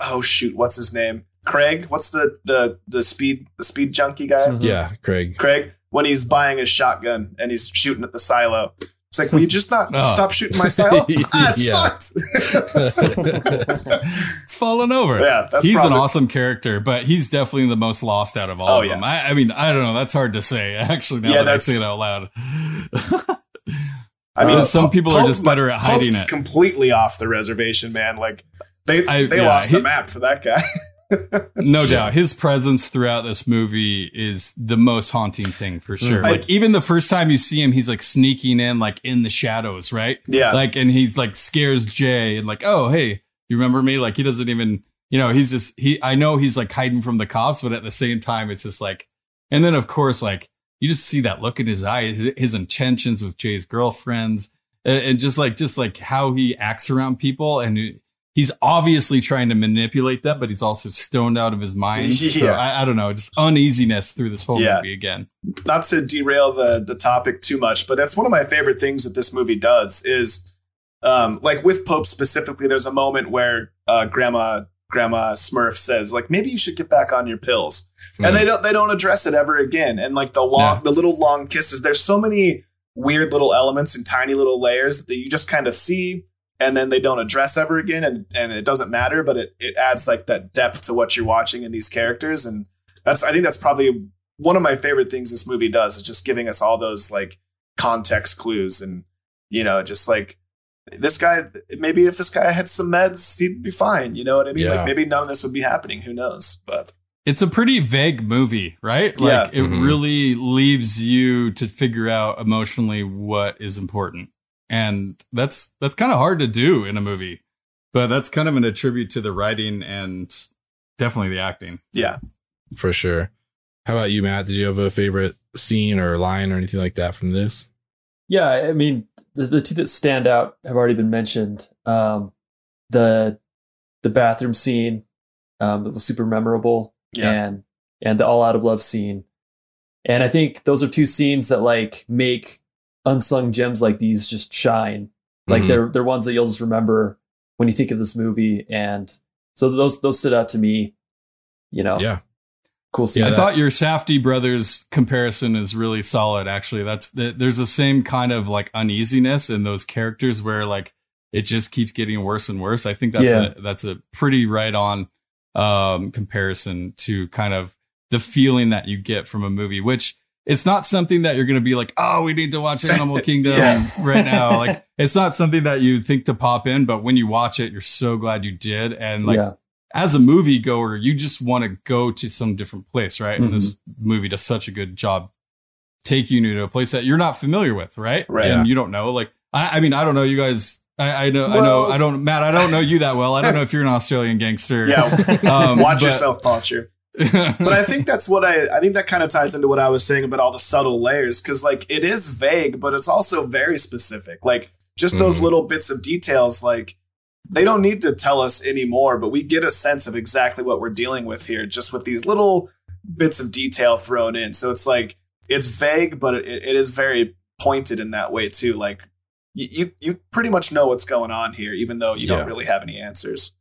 oh shoot, what's his name? Craig. What's the the the speed the speed junkie guy? yeah, Craig. Craig when he's buying his shotgun and he's shooting at the silo. It's like, will you just not Oh. stop shooting my silo? ah, it's fucked. It's falling over. Yeah, that's he's probably- an awesome character, but he's definitely the most lost out of all Oh, of yeah. them. I, I mean, I don't know. That's hard to say. Actually, now Yeah, that I say it out loud. I mean, Uh, some Pulp- people are just better at hiding Pope's it. completely off the reservation, man. Like they I- they yeah, lost he- the map for that guy. no doubt his presence throughout this movie is the most haunting thing for sure Mhm. like even the first time you see him he's like sneaking in like in the shadows right Yeah. like and he's like scares jay and like oh hey you remember me like he doesn't even you know he's just he i know he's like hiding from the cops but at the same time it's just like and then of course like you just see that look in his eye his, his intentions with jay's girlfriends and, and just like just like how he acts around people and he's obviously trying to manipulate them, but he's also stoned out of his mind. So I, I don't know, just uneasiness through this whole Yeah. movie again. not to derail the the topic too much, but that's one of my favorite things that this movie does is um like with Pope specifically, there's a moment where uh grandma grandma Smurf says, like, maybe you should get back on your pills. And mm. they don't they don't address it ever again. And like the long Yeah. the little long kisses, there's so many weird little elements and tiny little layers that you just kind of see and then they don't address ever again and, and it doesn't matter, but it, it adds like that depth to what you're watching in these characters. And that's I think that's probably one of my favorite things this movie does is just giving us all those like context clues and you know just like this guy maybe if this guy had some meds he'd be fine you know what i mean Yeah. like maybe none of this would be happening who knows but It's a pretty vague movie, right? Like Yeah. it Mhm. really leaves you to figure out emotionally what is important. And that's that's kind of hard to do in a movie. But that's kind of an attribute to the writing and definitely the acting. yeah For sure. How about you, Matt? Did you have a favorite scene or line or anything like that from this? Yeah, I mean, the, the two that stand out have already been mentioned. Um, the the bathroom scene um, that was super memorable, Yeah. and and the all out of love scene. And I think those are two scenes that like make unsung gems like these just shine. Like Mhm. they're they're ones that you'll just remember when you think of this movie. And so those those stood out to me. You know, Yeah. Cool scene. I that- thought your Safdie brothers comparison is really solid. Actually, that's the, there's the same kind of like uneasiness in those characters where like it just keeps getting worse and worse. I think that's Yeah. a that's a pretty right on um, comparison to kind of the feeling that you get from a movie, which it's not something that you're going to be like, oh, we need to watch Animal Kingdom Yeah. right now. Like it's not something that you think to pop in, but when you watch it, you're so glad you did. And like yeah, as a movie goer, you just want to go to some different place, right? And this Mm-hmm. movie does such a good job taking you to a place that you're not familiar with, right? Right. And you don't know. Like, I, I mean, I don't know you guys. I, I know, I know, I don't, Matt, I don't know you that well. I don't know if you're an Australian gangster. yeah Um, watch but- yourself Poncher. but I think that's what I I think that kind of ties into what I was saying about all the subtle layers because like it is vague, but it's also very specific. Like just those Mhm. little bits of details, like they don't need to tell us anymore, but we get a sense of exactly what we're dealing with here, just with these little bits of detail thrown in. So it's like it's vague, but it, it is very pointed in that way too. Like you, you pretty much know what's going on here, even though you Yeah. don't really have any answers.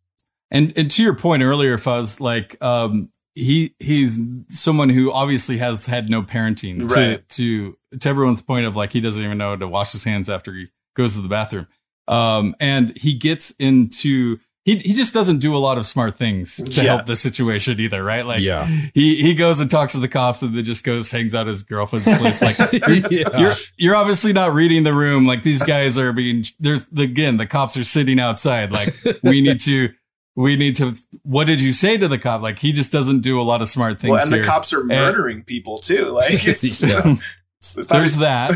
And and to your point earlier, Fuzz, like um he he's someone who obviously has had no parenting Right. to to to everyone's point of like he doesn't even know to wash his hands after he goes to the bathroom. Um and he gets into he he just doesn't do a lot of smart things to Yeah. help the situation either, right? Like Yeah. he he goes and talks to the cops and then just goes hangs out his girlfriend's place. Like you're, Yeah. you're you're obviously not reading the room. Like these guys are being there's again the cops are sitting outside. Like we need to we need to. What did you say to the cop? Like he just doesn't do a lot of smart things. Well, and the cops are And- murdering people too. Like it's, Yeah. It's, it's not There's that.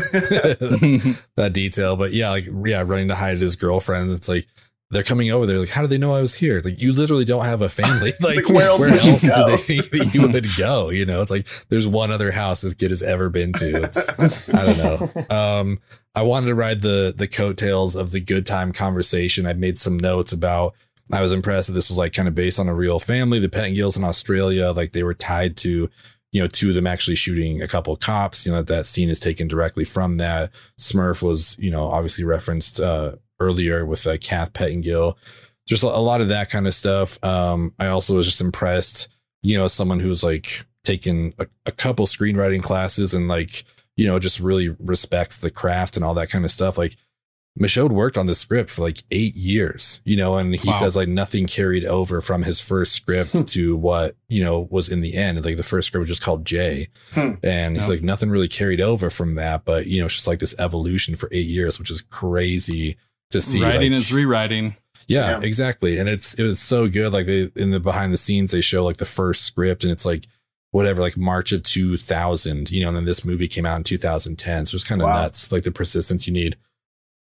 that detail. But yeah, like yeah, running to hide his girlfriend. It's like they're coming over. They're like, how do they know I was here? Like you literally don't have a family. Like, like, where else would you do go? they you would go? You know, it's like there's one other house as good as ever been to. It's, I don't know. Um, I wanted to ride the the coattails of the good time conversation. I made some notes about. I was impressed that this was like kind of based on a real family. The Pettingills in Australia, like they were tied to, you know, two of them actually shooting a couple cops. You know, that scene is taken directly from that. Smurf was, you know, obviously referenced uh, earlier with uh, Kath Pettingill. There's a a lot of that kind of stuff. Um, I also was just impressed, you know, as someone who's like taken a, a couple screenwriting classes and like, you know, just really respects the craft and all that kind of stuff. Like Michôd worked on the script for like eight years, you know, and he Wow. says like nothing carried over from his first script to what, you know, was in the end. Like the first script was just called Jay. Hmm. And he's Yep. like, nothing really carried over from that. But, you know, it's just like this evolution for eight years, which is crazy to see. Writing like- is rewriting. yeah, Yeah. exactly. And it's it was so good. Like they in the behind the scenes, they show like the first script, and it's like whatever, like March of two thousand, you know. And then this movie came out in two thousand ten, so it's kind of Wow. nuts, like the persistence you need.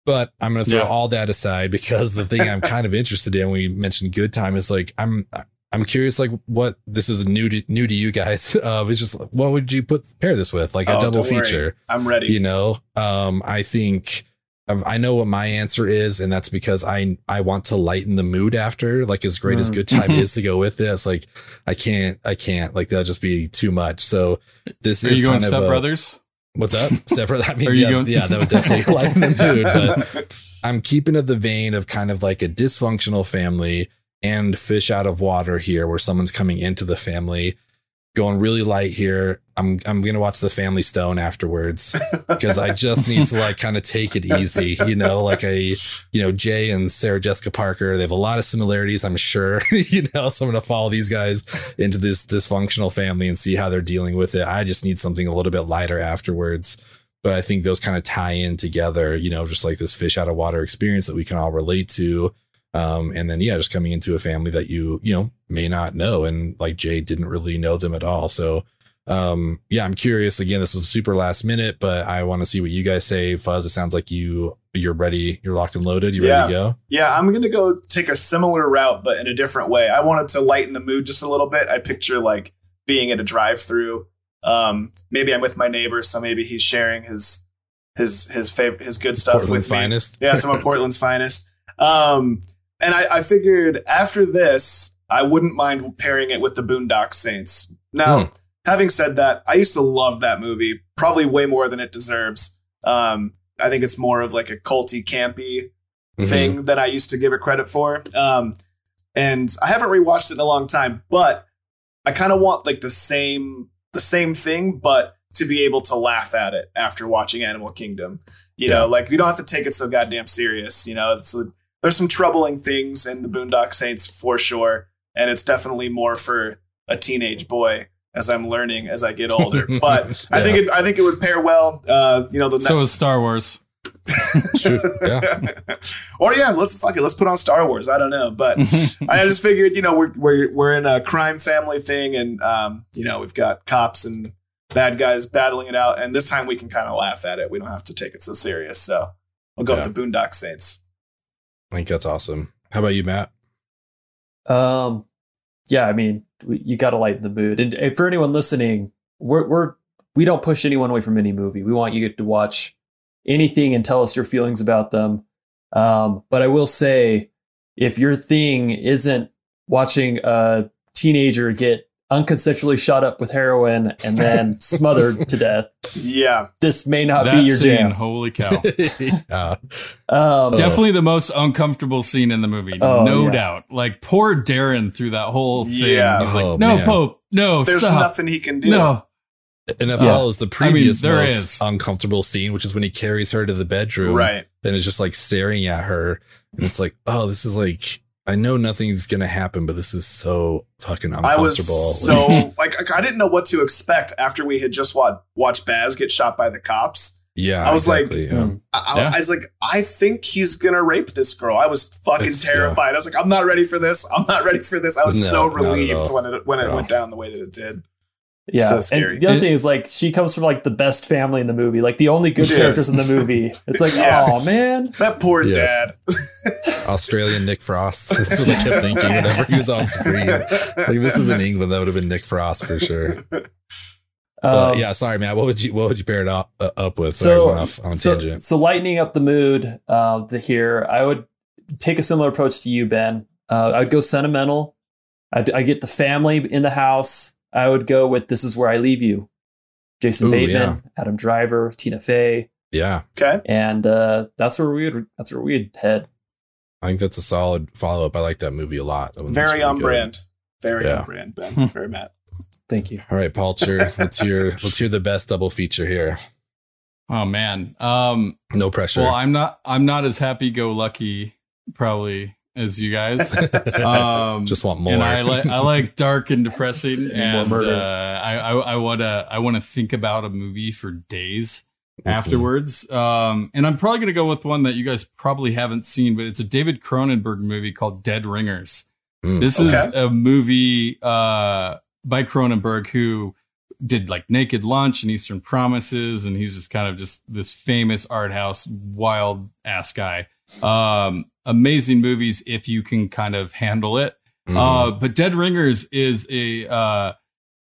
But I'm gonna throw Yeah. all that aside because the thing I'm kind of interested in, we mentioned good time, is like I'm I'm curious, like what this is new to new to you guys. Uh, it's just what would you put pair this with, like a Oh, double don't worry. feature? I'm ready. you know um i think um, i know what my answer is and that's because i i want to lighten the mood after like as great as Mm. good time is to go with this like i can't i can't like that'll just be too much so this Are is you going kind of Step a- Brothers? What's up? Separate i mean yeah, going- yeah that would definitely lighten the mood but i'm keeping of the vein of kind of like a dysfunctional family and fish out of water here where someone's coming into the family going really light here i'm i'm gonna watch the family stone afterwards because I just need to like kind of take it easy, you know, like a, you know, Jay and Sarah Jessica Parker, they have a lot of similarities, I'm sure, you know, so I'm to follow these guys into this dysfunctional family and see how they're dealing with it. I just need something a little bit lighter afterwards. But I think those kind of tie in together, you know, just like this fish out of water experience that we can all relate to. Um, and then, yeah, just coming into a family that you, you know, may not know. And like Jay didn't really know them at all. So, um, yeah, I'm curious. Again, this is super last minute, but I want to see what you guys say. Fuzz, it sounds like you you're ready. You're locked and loaded. You ready to go? Yeah, I'm gonna go take a similar route, but in a different way. I wanted to lighten the mood just a little bit. I picture like being at a drive-through. Um, maybe I'm with my neighbor, so maybe he's sharing his his his favorite his good stuff Portland's with me. finest. Yeah, some of Portland's finest. Um, and I, I figured after this, I wouldn't mind pairing it with the Boondock Saints. Now, Hmm. Having said that, I used to love that movie, probably way more than it deserves. Um, I think it's more of like a culty, campy Mhm. thing that I used to give it credit for. Um, and I haven't rewatched it in a long time, but I kind of want like the same the same thing, but to be able to laugh at it after watching Animal Kingdom. You know, like we don't have to take it so goddamn serious. You know, it's there's some troubling things in the Boondock Saints for sure, and it's definitely more for a teenage boy as I'm learning as I get older. But I think it I think it would pair well. Uh, you know, the So is Star Wars. or yeah, let's fuck it. Let's put on Star Wars. I don't know, but I just figured, you know, we're we're we're in a crime family thing, and um, you know, we've got cops and bad guys battling it out, and this time we can kind of laugh at it. We don't have to take it so serious. So we'll go Yeah. with the Boondock Saints. I think that's awesome. How about you, Matt? Um, yeah, I mean, we- you got to lighten the mood. And, for anyone listening, we're we're we don't push anyone away from any movie. We want you to watch anything and tell us your feelings about them. Um, but I will say, if your thing isn't watching a teenager get unconsensually shot up with heroin and then smothered to death, Yeah, this may not That be your scene, jam. Holy cow. yeah. Um, Definitely the most uncomfortable scene in the movie. Oh, no yeah. doubt. Like poor Darren through that whole thing. Yeah. He's like, Oh, no, man. Pope. No, there's stop. nothing he can do. No. And it Yeah. follows the I mean, previous there most is. uncomfortable scene, which is when he carries her to the bedroom. Right. And is just like staring at her. And it's like, oh, this is like, I know nothing's gonna happen, but this is so fucking uncomfortable. I was uncomfortable. so like I didn't know what to expect after we had just watched watched Baz get shot by the cops. yeah, I was exactly, like, yeah. Hmm. I, I- Yeah. I was like, I think he's gonna rape this girl. I was fucking It's- terrified. I was like, I'm not ready for this. I'm not ready for this. I was No, so relieved when it when it No. went down the way that it did. Yeah, So scary. and the other It- thing is like she comes from like the best family in the movie, like the only good Yes. characters in the movie. It's like, Yeah. oh man, That poor Yes. dad. Australian Nick Frost. That's what I kept thinking whenever he was on screen. Like this is in England, that would have been Nick Frost for sure. Uh, Um, yeah, sorry, Matt. What would you what would you pair it up, uh, up with? Sorry, so went off on a so, tangent. so lightening up the mood uh, the here i would take a similar approach to you ben uh, i'd go sentimental I'd, I get the family in the house i would go with this is where i leave you jason Ooh, bateman yeah. adam driver tina fey Yeah, Okay. and uh, that's where we would that's where we'd head I think that's a solid follow up. I like that movie a lot. That Very really on good. brand. Very Yeah. on brand, Ben. Very Matt. thank you All right, Palcher, let's hear let's hear the best double feature here. Oh man. Um No pressure. well I'm not I'm not as happy go lucky probably as you guys. Um Just want more. And I like I like dark and depressing and uh, I, I I wanna I wanna think about a movie for days Mhm. afterwards. Um and I'm probably gonna go with one that you guys probably haven't seen, but it's a David Cronenberg movie called Dead Ringers. Mm. This Okay. is a movie uh by Cronenberg who did like Naked Lunch and Eastern Promises, and he's just kind of just this famous art house wild ass guy. Um, amazing movies if you can kind of handle it. Mhm. Uh, but Dead Ringers is a uh,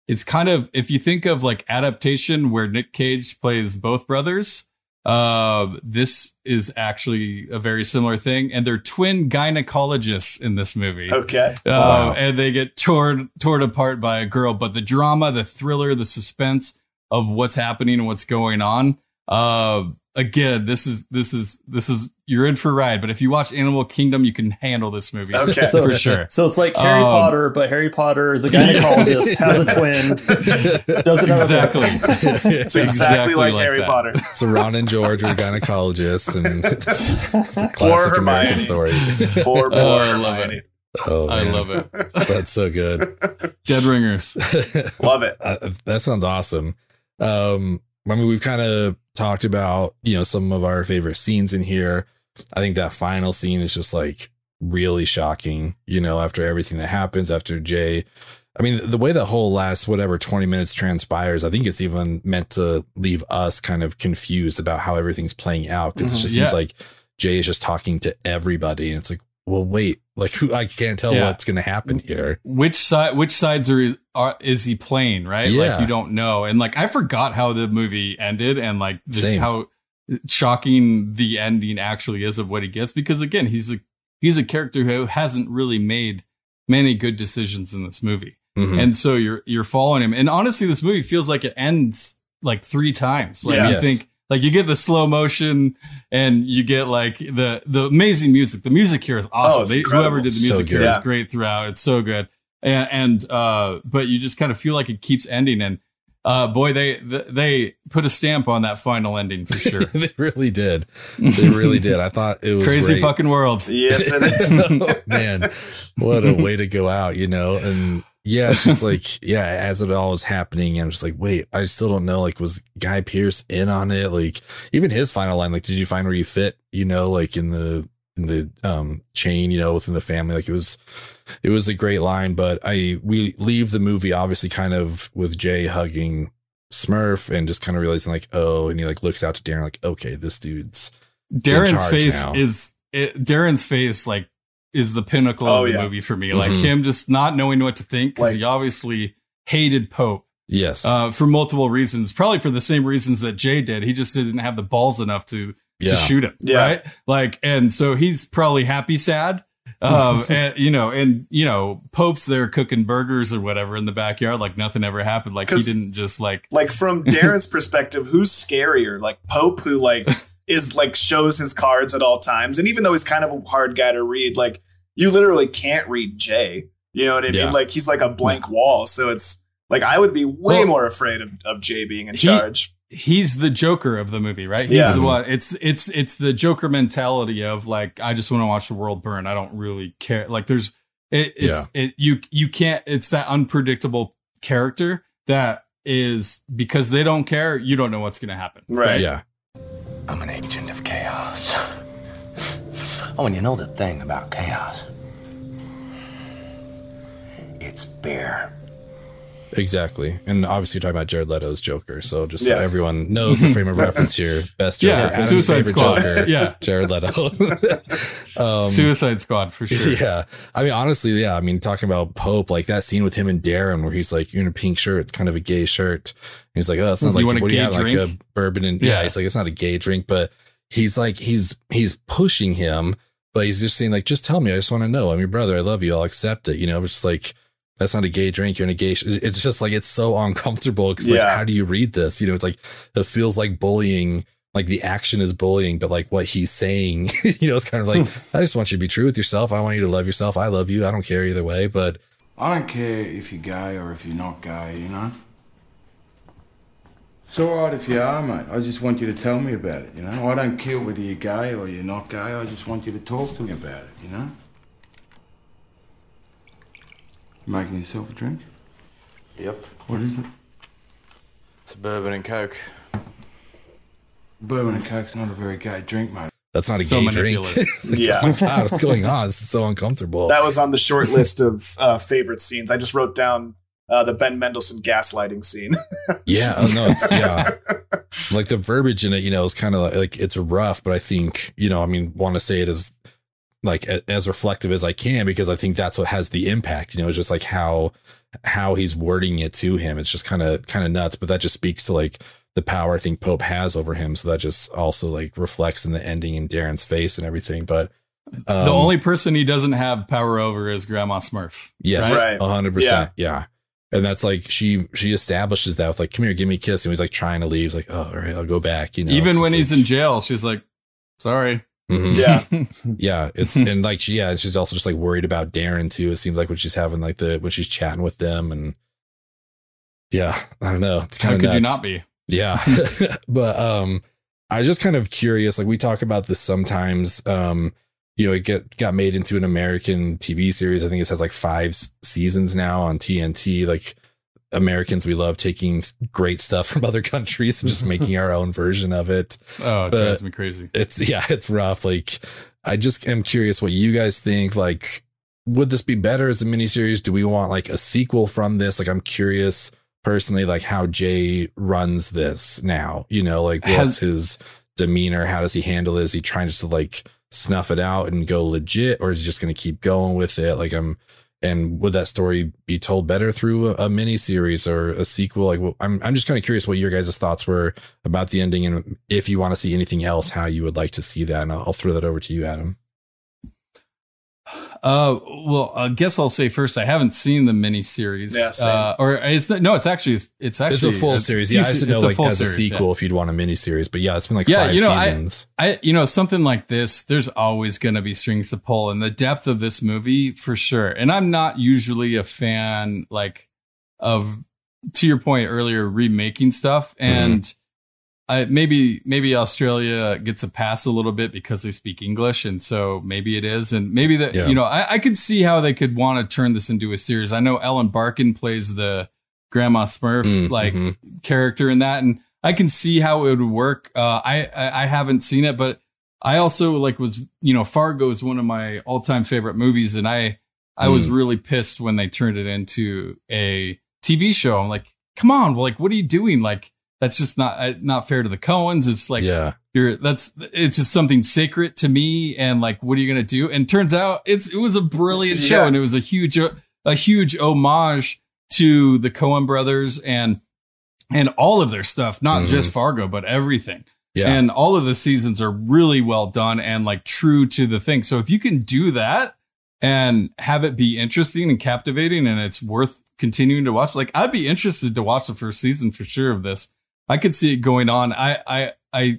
it's kind of if you think of like adaptation where Nick Cage plays both brothers. Uh, this is actually a very similar thing, and they're twin gynecologists in this movie. Okay. Uh, Wow. and they get torn torn apart by a girl. But the drama, the thriller, the suspense of what's happening and what's going on. Again, this is this is this is you're in for a ride. But if you watch Animal Kingdom, you can handle this movie Okay. So- for sure. so it's like harry Um, potter but harry potter is a gynecologist has a twin doesn't have a Exactly. It's exactly, like, Harry that. Potter. It's a Ron and George are gynecologists and Poor classic American Hermione. story. Poor, poor Oh, I love Hermione. it. Oh, I love it. That's so good. Dead Ringers. Love it. Uh, that sounds awesome. Um, I mean, we've kind of talked about, you know, some of our favorite scenes in here. I think that final scene is just like really shocking, you know, after everything that happens after Jay. I mean, the way the whole last whatever 20 minutes transpires, I think it's even meant to leave us kind of confused about how everything's playing out because Mhm. it just Yeah. seems like Jay is just talking to everybody. And it's like, well, wait, like who I can't tell Yeah. what's going to happen here. which side which sides are, are is he playing right Yeah. like you don't know and like i forgot how the movie ended and like the, Same. how shocking the ending actually is of what he gets because again he's a he's a character who hasn't really made many good decisions in this movie Mhm. and so you're you're following him and honestly this movie feels like it ends like three times like Yeah. you Yes. think like you get the slow motion and you get like the the amazing music the music here is awesome Oh, they, whoever did the So music here good. is great throughout it's so good and, and uh but you just kind of feel like it keeps ending and uh boy they they put a stamp on that final ending for sure they really did. They really did. I thought it was crazy great. fucking world Yes, it is. Oh, man, what a way to go out, you know? And yeah, it's just like, yeah, as it all was happening, I'm just like, wait, I still don't know. Like, was Guy Pearce in on it? Like, even his final line, like, did you find where you fit, you know, like in the, in the, um, chain, you know, within the family? Like, it was, it was a great line, but I, we leave the movie obviously kind of with Jay hugging Smurf and just kind of realizing, like, oh, and he like looks out to Darren, like, okay, this dude's, Darren's face now. is it, Darren's face like is the pinnacle Oh, of the yeah. movie for me. Like Mhm. him just not knowing what to think because Like- he obviously hated Pope yes. uh, for multiple reasons. Probably for the same reasons that Jay did. He just didn't have the balls enough to yeah. to shoot him. Yeah. Right. Like, and so he's probably happy, sad. Um, and you know, and you know, Pope's there cooking burgers or whatever in the backyard, like nothing ever happened. Like he didn't just like like from Darren's perspective, who's scarier? Like Pope, who like is like shows his cards at all times, and even though he's kind of a hard guy to read, like you literally can't read Jay. You know what I mean? Yeah. Like he's like a blank wall. So it's like I would be way Well- more afraid of, of Jay being in He- charge. he's the Joker of the movie, right? He's Yeah. the one. It's it's it's the Joker mentality of like I just want to watch the world burn. I don't really care. Like there's it, it's it you you can't. It's that unpredictable character that is because they don't care. You don't know what's going to happen. Right. Yeah. I'm an agent of chaos. Oh, and you know the thing about chaos? It's beer. Exactly. And obviously, you're talking about Jared Leto's Joker. So just Yeah. so everyone knows the frame of reference here. Best Joker. Yeah, Adam's Suicide Squad. Joker, Yeah. Jared Leto. um, Suicide Squad for sure. Yeah. I mean, honestly, yeah. I mean, talking about Pope, like that scene with him and Darren where he's like, you're in a pink shirt. It's kind of a gay shirt. And he's like, oh, it's not You like, a what do you gay have? Like a bourbon and yeah. Yeah. He's like, it's not a gay drink, but he's like, he's, he's pushing him, but he's just saying like, just tell me. I just want to know. I'm your brother. I love you. I'll accept it. You know, it's just like, that's not a gay drink. You're in a gay. Sh-. It's just like it's so uncomfortable. 'cause, like, Yeah. how do you read this? You know, it's like it feels like bullying. Like the action is bullying, but like what he's saying, you know, it's kind of like I just want you to be true with yourself. I want you to love yourself. I love you. I don't care either way. But I don't care if you're gay or if you're not gay, you know? It's alright if you are, mate. I just want you to tell me about it, you know? I don't care whether you're gay or you're not gay. I just want you to talk to me about it, you know? Making yourself a drink? Yep. What is it? It's a bourbon and coke. Bourbon and Coke's not a very gay drink, mate. that's not a So gay drink. manipulative. Yeah. oh God, what's going on? This is so uncomfortable. That was on the short list of uh, favorite scenes. I just wrote down uh, the Ben Mendelsohn gaslighting scene. Yeah, oh, no, it's, yeah. like the verbiage in it, you know, is kind of like, like it's rough, but I think, you know, I mean, want to say it as like a- as reflective as I can because I think that's what has the impact. You know, it's just like how how he's wording it to him. It's just kind of kind of nuts, but that just speaks to like the power I think Pope has over him. So that just also like reflects in the ending in Darren's face and everything. But um, the only person he doesn't have power over is Grandma Smurf. Yes, right? hundred percent. Yeah. And that's like she she establishes that with like, come here, give me a kiss. And he's like trying to leave. He's like, oh, all right, I'll go back. You know, Even when he's like- in jail, she's like, "Sorry." Mhm. Yeah. yeah. It's and like she yeah, she's also just like worried about Darren too. It seems like when she's having like the when she's chatting with them and yeah, I don't know. It's How kind of could you not be? Yeah. but um I was just kind of curious. Like we talk about this sometimes. Um, you know, it get got made into an American TV series. I think it has like five seasons now on TNT. Like Americans, we love taking great stuff from other countries and just making our own version of it. Oh, it But drives me crazy. It's yeah, it's rough. Like I just am curious what you guys think. Like, would this be better as a miniseries? Do we want like a sequel from this? Like, I'm curious personally, like how Jay runs this now. You know, like what's Has- his demeanor? How does he handle it? Is he trying to like snuff it out and go legit, or is he just going to keep going with it? Like, I'm. And would that story be told better through a, a mini series or a sequel? Like, well, I'm I'm just kind of curious what your guys' thoughts were about the ending, and if you want to see anything else, how you would like to see that. And I'll, I'll throw that over to you, Adam. Uh, well, I guess I'll say first, I haven't seen the miniseries. Yeah, same. uh, or it's no, it's actually it's actually it's a full series. Yeah, I few should know it's a like full as a series, yeah. sequel if you'd want a mini series. But yeah, it's been like yeah, five you know, seasons. I, I, you know, something like this, there's always going to be strings to pull, and the depth of this movie for sure. And I'm not usually a fan, like, of to your point earlier, remaking stuff, Mm-hmm. and I maybe maybe Australia gets a pass a little bit because they speak English, and so maybe it is, and maybe that Yeah. you know, I, I could see how they could want to turn this into a series. I know Ellen Barkin plays the Grandma Smurf, Mm, like mhm. character in that and i can see how it would work uh I, I i haven't seen it but i also like was you know fargo is one of my all-time favorite movies and i i was Mm. really pissed when they turned it into a tv show i'm like come on like what are you doing like that's just not uh, not fair to the coens it's like yeah, you're that's it's just something sacred to me and like what are you gonna do? And turns out it's it was a brilliant show and it was a huge a huge homage to the coen brothers and and all of their stuff not Mhm. just fargo but everything. Yeah, and all of the seasons are really well done and like true to the thing. So if you can do that and have it be interesting and captivating and it's worth continuing to watch like i'd be interested to watch the first season for sure of this i could see it going on i i i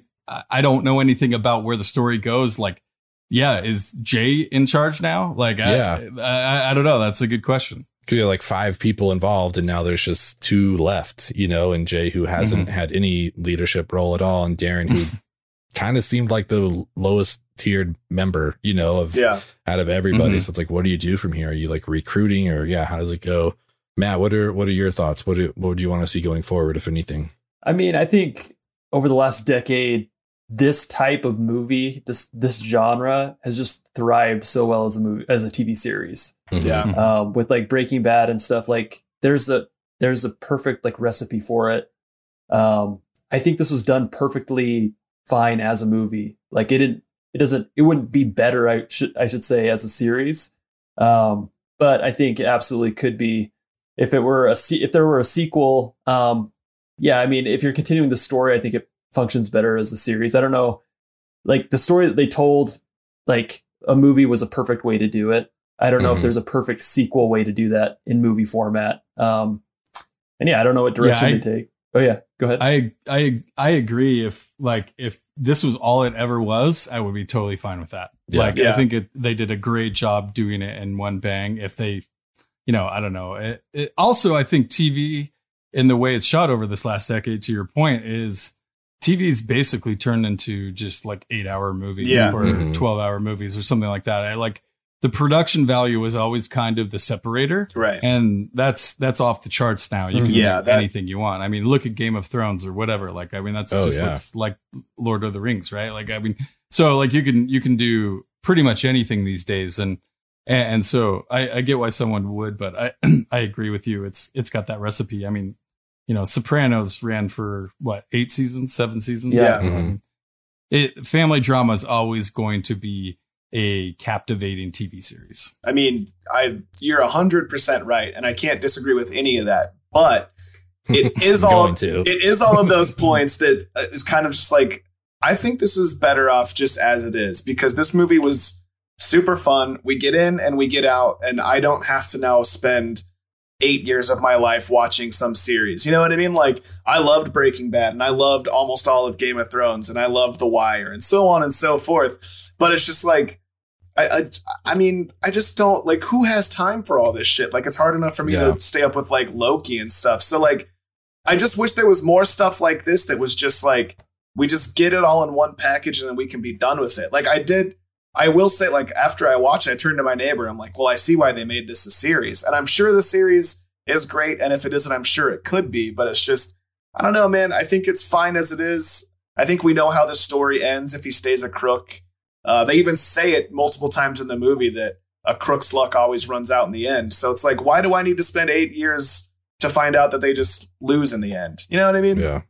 i don't know anything about where the story goes like yeah is jay in charge now like Yeah. I, I i don't know that's a good question could be like five people involved and now there's just two left, you know, and Jay who hasn't Mhm. had any leadership role at all and Darren who kind of seemed like the lowest tiered member, you know, of Yeah. out of everybody. Mhm. So it's like, what do you do from here? Are you like recruiting or yeah, how does it go? Matt, what are what are your thoughts? What do, what would you want to see going forward, if anything? I mean, I think over the last decade, this type of movie, this this genre, has just thrived so well as a movie as a TV series. Yeah. um, with like Breaking Bad and stuff. Like there's a there's a perfect like recipe for it. Um, I think this was done perfectly fine as a movie. Like it didn't it doesn't it wouldn't be better. I should I should say as a series. Um, but I think it absolutely could be if it were a se- if there were a sequel. Um, yeah, I mean if you're continuing the story, I think it functions better as a series. I don't know, like the story that they told, like a movie was a perfect way to do it. I don't know Mhm. if there's a perfect sequel way to do that in movie format. Um, and yeah, I don't know what direction I- they take. Oh yeah, go ahead. I I I agree. If like if this was all it ever was, I would be totally fine with that. Yeah. Like Yeah. I think it, they did a great job doing it in one bang. If they, you know, I don't know. It, it, also, I think TV in the way it's shot over this last decade, to your point, is TV's basically turned into just like eight hour movies Yeah. or Mhm. 12 hour movies or something like that. I like the production value was always kind of the separator. Right. And that's that's off the charts now. You can Yeah, do that- anything you want. I mean, look at Game of Thrones or whatever. Like, I mean, that's Oh, just yeah. looks like Lord of the Rings, right? Like, I mean, so like you can you can do pretty much anything these days, and and, and so I, I get why someone would, but I I agree with you. It's it's got that recipe. I mean, you know, Sopranos ran for what eight seasons, seven seasons. Yeah. I mean, it family drama is always going to be a captivating TV series. I mean, I you're hundred percent right, and I can't disagree with any of that. But it is all to. it is all of those points that uh, kind of just like I think this is better off just as it is because this movie was super fun. We get in and we get out, and I don't have to now spend eight years of my life watching some series. You know what I mean? Like I loved Breaking Bad and I loved almost all of Game of Thrones and I loved The Wire and so on and so forth. But it's just like I, I I mean, I just don't like who has time for all this shit. Like it's hard enough for me Yeah. to stay up with like Loki and stuff. So like I just wish there was more stuff like this that was just like we just get it all in one package and then we can be done with it. Like I did I will say like after I watched it, I turned to my neighbor. I'm like, "Well, I see why they made this a series." And I'm sure the series is great and if it isn't, I'm sure it could be, but it's just I don't know, man. I think it's fine as it is. I think we know how the story ends if he stays a crook. Uh, they even say it multiple times in the movie that a crook's luck always runs out in the end. So it's like, why do I need to spend eight years to find out that they just lose in the end? You know what I mean? Yeah.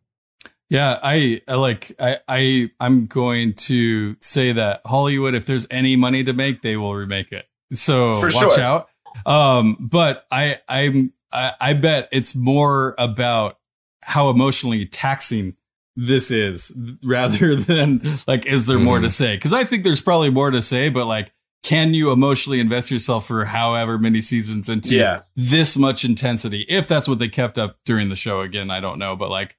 Yeah, I, I like I I I'm going to say that Hollywood, if there's any money to make, they will remake it. So For watch sure. out. Um, but I I'm I, I bet it's more about how emotionally taxing this is rather than like is there more to say? Because I think there's probably more to say, but like can you emotionally invest yourself for however many seasons into Yeah. this much intensity? If that's what they kept up during the show again, I don't know, but like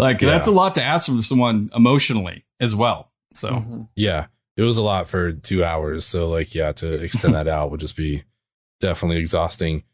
like Yeah. that's a lot to ask from someone emotionally as well. So Mhm. Yeah. It was a lot for two hours. So like, yeah, to extend that out would just be definitely exhausting.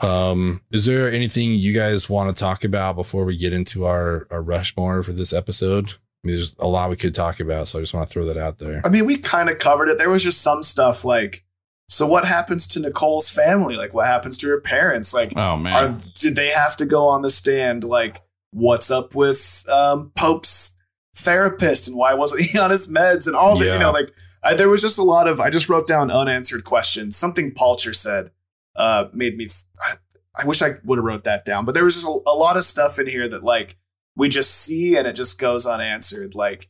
Um, is there anything you guys want to talk about before we get into our, our Rushmore for this episode? I mean, there's a lot we could talk about, so I just want to throw that out there. I mean, we kind of covered it. There was just some stuff like, so what happens to Nicole's family? Like, what happens to her parents? Like, oh man. are did they have to go on the stand? Like, what's up with um, Pope's therapist and why wasn't he on his meds and all that? You know, like I, there was just a lot of. I just wrote down unanswered questions. Something Palcher said uh, made me. I, I wish I would have wrote that down, but there was just a, a lot of stuff in here that like we just see and it just goes unanswered. Like,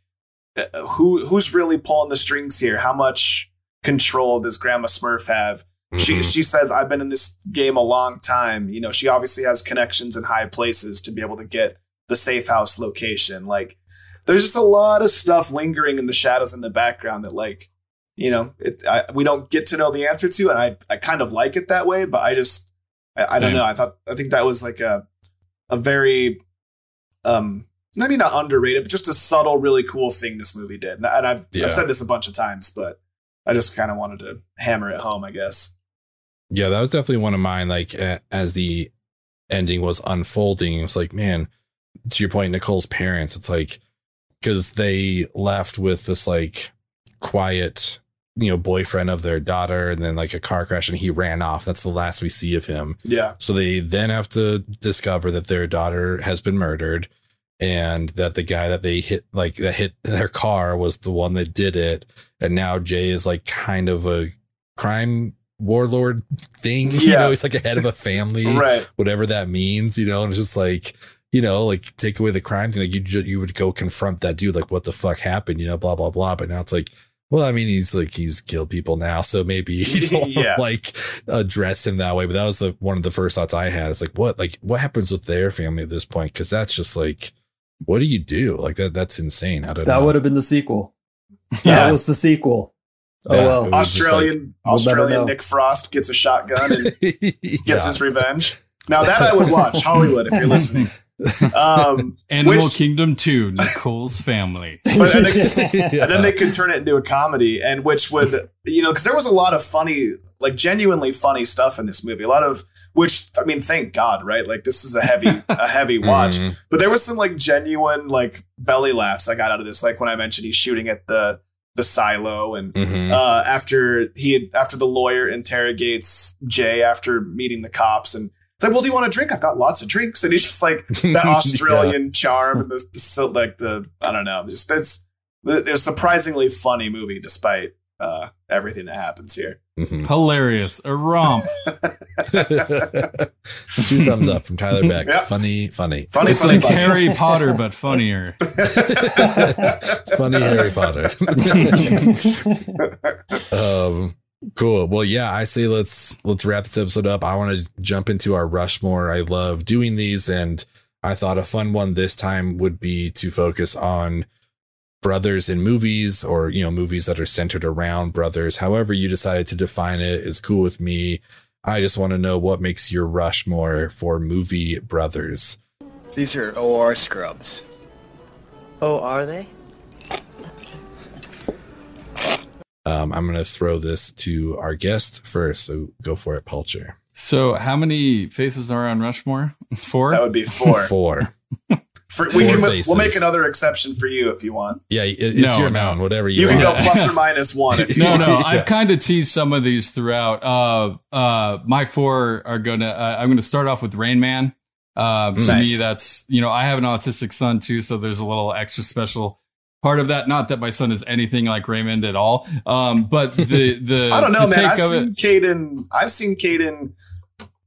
uh, who who's really pulling the strings here? How much control does Grandma Smurf have? She Mhm. she says I've been in this game a long time. You know, she obviously has connections in high places to be able to get the safe house location. Like, there's just a lot of stuff lingering in the shadows in the background that, like, you know, it I, we don't get to know the answer to, and I I kind of like it that way. But I just I, I don't know. I thought I think that was like a a very um maybe not underrated, but just a subtle, really cool thing this movie did. And I've Yeah. I've said this a bunch of times, but I just kind of wanted to hammer it home, I guess. Yeah, that was definitely one of mine. Like a- as the ending was unfolding, it was like, man, to your point, Nicole's parents. It's like because they left with this like quiet, you know, boyfriend of their daughter, and then like a car crash, and he ran off. That's the last we see of him. Yeah. So they then have to discover that their daughter has been murdered and that the guy that they hit like that hit their car was the one that did it. And now Jay is like kind of a crime warlord thing. You know, he's like a head of a family, Right. whatever that means, you know, and it's just like, you know, like take away the crime thing. Like you ju- you would go confront that dude, like what the fuck happened, you know, blah, blah, blah. But now it's like, well, I mean, he's like he's killed people now, so maybe you don't Yeah. like address him that way. But that was the one of the first thoughts I had. It's like, what, like, what happens with their family at this point? Because that's just like, what do you do? Like that, that's insane. I don't That know. would have been the sequel. Yeah. That was the sequel. Oh Yeah, well. it was just like- Australian we'll Australian. Nick Frost gets a shotgun and gets Yeah. his revenge. Now that I would watch Hollywood if you're listening. Um, Animal which- Kingdom 2, Nicole's family. but and, they, Yeah. and then they could turn it into a comedy, and which would you know because there was a lot of funny, like genuinely funny stuff in this movie. A lot of which I mean, thank God, right? Like this is a heavy a heavy watch, Mhm. but there was some like genuine like belly laughs I got out of this. Like when I mentioned he's shooting at the the silo and Mhm. uh, after he had, after the lawyer interrogates Jay after meeting the cops and it's like, well, do you want a drink? I've got lots of drinks, and he's just like that Australian charm and the, the like the I don't know, just that's it's a surprisingly funny movie despite uh, everything that happens here. Mhm. Hilarious. A romp. Two thumbs up from Tyler Beck. Yeah. Funny, funny. Funny, It's funny, like funny. Harry Potter, but funnier. funny Harry Potter. um, cool. Well, yeah, I say let's let's wrap this episode up. I want to jump into our Rushmore. I love doing these, and I thought a fun one this time would be to focus on brothers in movies or you know movies that are centered around brothers. However you decided to define it is cool with me. I just want to know what makes your Rushmore for movie brothers. These are OR scrubs. Oh, are they? Um, I'm going to throw this to our guest first. So go for it, Pulcher. So, how many faces are on Rushmore? Four? That would be four. Four. For, we can faces. we'll make another exception for you if you want. Yeah, it, it's No, your no. noun, whatever you, You can go plus or minus one. If no, no. Yeah. I've kind of teased some of these throughout. Uh, uh, my four are gonna. Uh, I'm gonna start off with Rain Man. Uh, to Nice. me, that's you know, I have an autistic son too, so there's a little extra special part of that. Not that my son is anything like Raymond at all. Um, but the the I don't know, man. I've seen it- Caden. I've seen Caden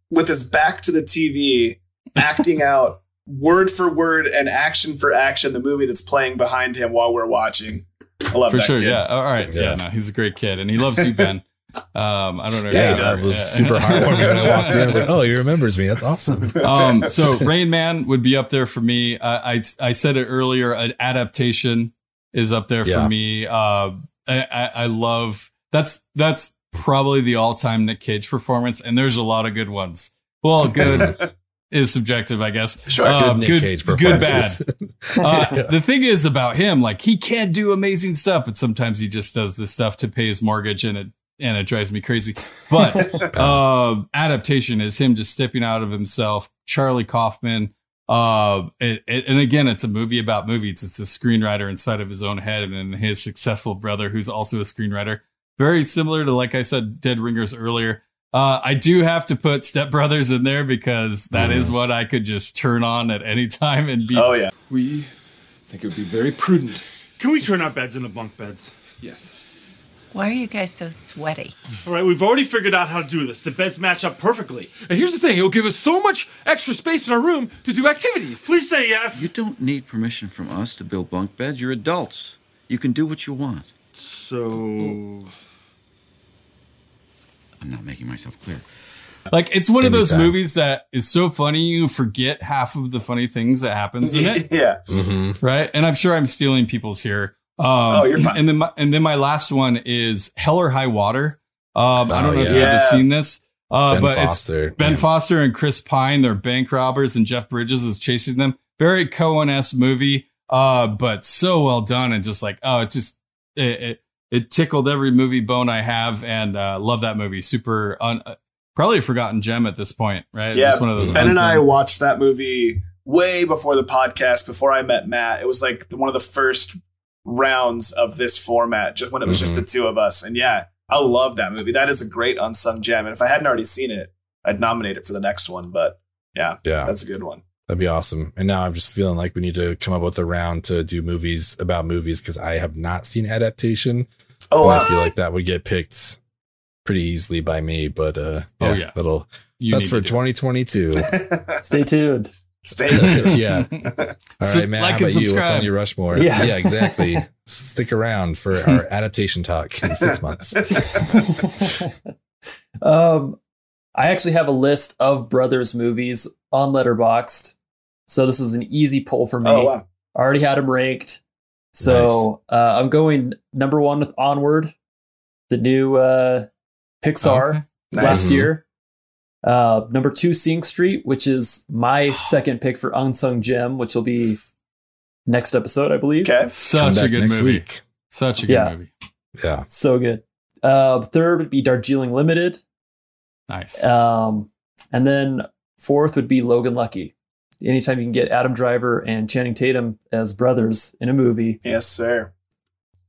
with his back to the TV, acting out word for word and action for action the movie that's playing behind him while we're watching. I love for that sure. kid. Yeah. All right. Yeah. Yeah. No, he's a great kid, and he loves you, Ben. Um, I don't know. Yeah, that does. was Yeah. super heartwarming when I walked in. I was like, oh, he remembers me. That's awesome. um, so Rain Man would be up there for me. I, I I said it earlier. An adaptation is up there Yeah. for me. Uh, I, I, I love that's that's probably the all time Nick Cage performance, and there's a lot of good ones. Well, good is subjective, I guess. Sure. Uh, Good Nick Cage good bad. Uh, Yeah. The thing is about him, like he can do amazing stuff, but sometimes he just does this stuff to pay his mortgage, and it and it drives me crazy. But uh, adaptation is him just stepping out of himself. Charlie Kaufman. Uh, it, it- and again, it's a movie about movies. It's a screenwriter inside of his own head, and then his successful brother, who's also a screenwriter. Very similar to, like I said, Dead Ringers earlier. Uh, I do have to put Step Brothers in there because that is what I could just turn on at any time and be Oh yeah. We think it would be very prudent. Can we turn our beds into bunk beds? Yes. Why are you guys so sweaty? All right, we've already figured out how to do this. The beds match up perfectly. And here's the thing it'll give us so much extra space in our room to do activities. Please say yes. You don't need permission from us to build bunk beds. You're adults. You can do what you want. So. I'm not making myself clear. Like it's one of those Anytime. movies that is so funny you forget half of the funny things that happens in it, yeah. Mhm. right? And I'm sure I'm stealing people's here. Um, Oh, you're fine. And then my, and then my last one is Hell or High Water. Um, I don't Oh, know if you yeah. guys have seen this, uh, Ben but Foster. it's Ben yeah. Foster and Chris Pine. They're bank robbers, and Jeff Bridges is chasing them. Very Coen esque movie, uh, but so well done and just like oh, it just it, it it tickled every movie bone I have, and uh, love that movie. Super un, probably a forgotten gem at this point, right? Yeah, It's one of those Ben and I watched that movie way before the podcast, before I met Matt. It was like one of the first rounds of this format, just when it was just Mm-hmm. the two of us. And yeah, I love that movie. That is a great unsung gem. And if I hadn't already seen it, I'd nominate it for the next one. But yeah, Yeah. that's a good one. That'd be awesome. And now I'm just feeling like we need to come up with a round to do movies about movies because I have not seen adaptation. Oh, wow. I feel like that would get picked pretty easily by me. But uh, Oh, yeah. that'll You that's for to do it. 2022. Stay tuned. Stay tuned. yeah. All So right, man. like how and about you? What's on your Rushmore? Yeah. yeah exactly. Stick around for our adaptation talk in six months. um, I actually have a list of brothers movies on Letterboxd, so this is an easy pull for me. Oh, wow. I already had them ranked, so uh, I'm going number one with Onward, the new uh, Pixar Okay. last Nice. year. Uh, number two, Sing Street, which is my second pick for Unsung Gem, which will be next episode, I believe. Okay. Such a good next movie. week. Such a good Yeah. movie. Yeah. So good. Uh, third would be Darjeeling Limited. Nice. Um, and then fourth would be Logan Lucky. Anytime you can get Adam Driver and Channing Tatum as brothers in a movie, Yes, sir.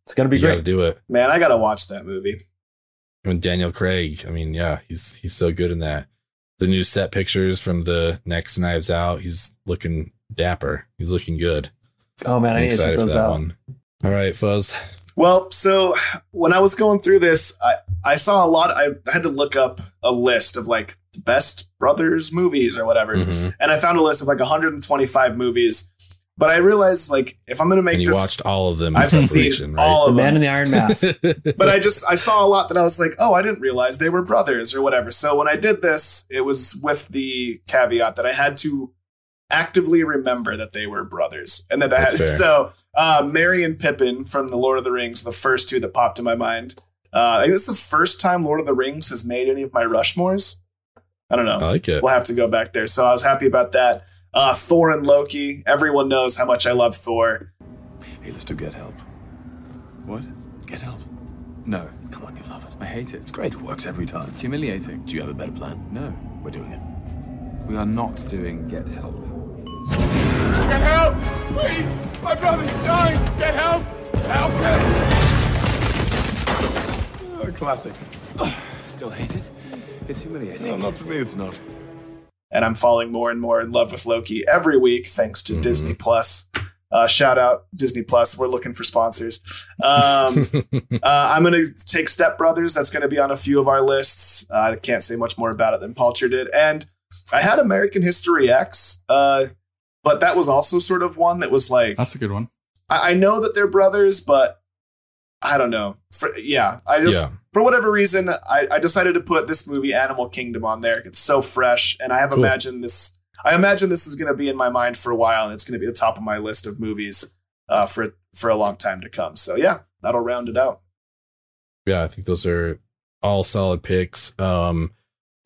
it's gonna be You got to great. do it. Man, I got to watch that movie. And Daniel Craig, I mean, yeah, he's he's so good in that. The new set pictures from the next Knives Out, he's looking dapper. He's looking good. Oh man, I I'm need to check excited for those that out. one. All right, Fuzz. Well, so when I was going through this, I, I saw a lot. I had to look up a list of like the best brothers movies or whatever, Mhm. and I found a list of like 125 movies. But I realized like if I'm going to make And you this, watched all of them I've seen preparation, right? all The Man them. in the Iron Mask. but I just I saw a lot that I was like, oh, I didn't realize they were brothers or whatever. So when I did this, it was with the caveat that I had to actively remember that they were brothers, and that I had That's fair. so uh, Merry and Pippin from the Lord of the Rings, the first two that popped in my mind. Uh, I think this is the first time Lord of the Rings has made any of my Rushmores. I don't know. I like it. We'll have to go back there. So I was happy about that. Uh, Thor and Loki. Everyone knows how much I love Thor. Hey, let's do get help. What? Get help. No. Come on, you love it. I hate it. It's great. It works every time. It's humiliating. Do you have a better plan? No. We're doing it. We are not doing get help. Get help! Please! My brother's dying! Get help! Help him! Oh, classic. Still hate it. It's humiliating. No, not for me, it's not. and I'm falling more and more in love with Loki every week thanks to Disney Plus. Uh, shout out Disney Plus. We're looking for sponsors. Um, uh, I'm going to take Step Brothers. That's going to be on a few of our lists. Uh, I can't say much more about it than Palcher did. And I had American History X, uh, but that was also sort of one that was like That's a good one. I, I know that they're brothers, but I don't know. For, yeah, I just Yeah. for whatever reason I, I decided to put this movie Animal Kingdom on there. It's so fresh, and I have Cool. imagined this. I imagine this is going to be in my mind for a while, and it's going to be the top of my list of movies uh, for for a long time to come. So yeah, that'll round it out. yeah, I think those are all solid picks. Um,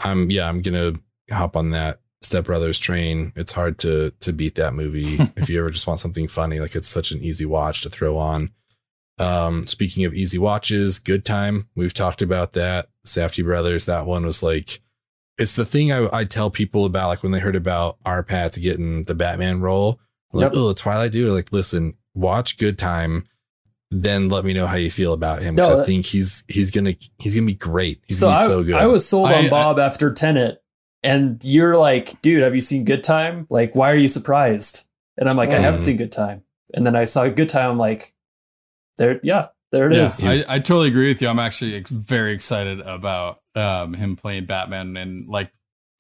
I'm yeah, I'm gonna hop on that Step Brothers train. It's hard to to beat that movie if you ever just want something funny. Like it's such an easy watch to throw on. Um, speaking of easy watches, Good Time. We've talked about that. Safdie Brothers. That one was like, it's the thing I, I tell people about. Like when they heard about R. Pat getting the Batman role, like, Yep. oh, the Twilight dude. Like, listen, watch Good Time, then let me know how you feel about him. 'cause No, I think he's he's gonna he's gonna be great. He's so gonna be I, so good. I was sold on I- Bob after Tenet, and you're like, dude, have you seen Good Time? Like, why are you surprised? And I'm like, I haven't Mhm. seen Good Time. And then I saw Good Time. I'm like, there, yeah, there it yeah, is. I, I totally agree with you. I'm actually ex- very excited about um, him playing Batman. And like,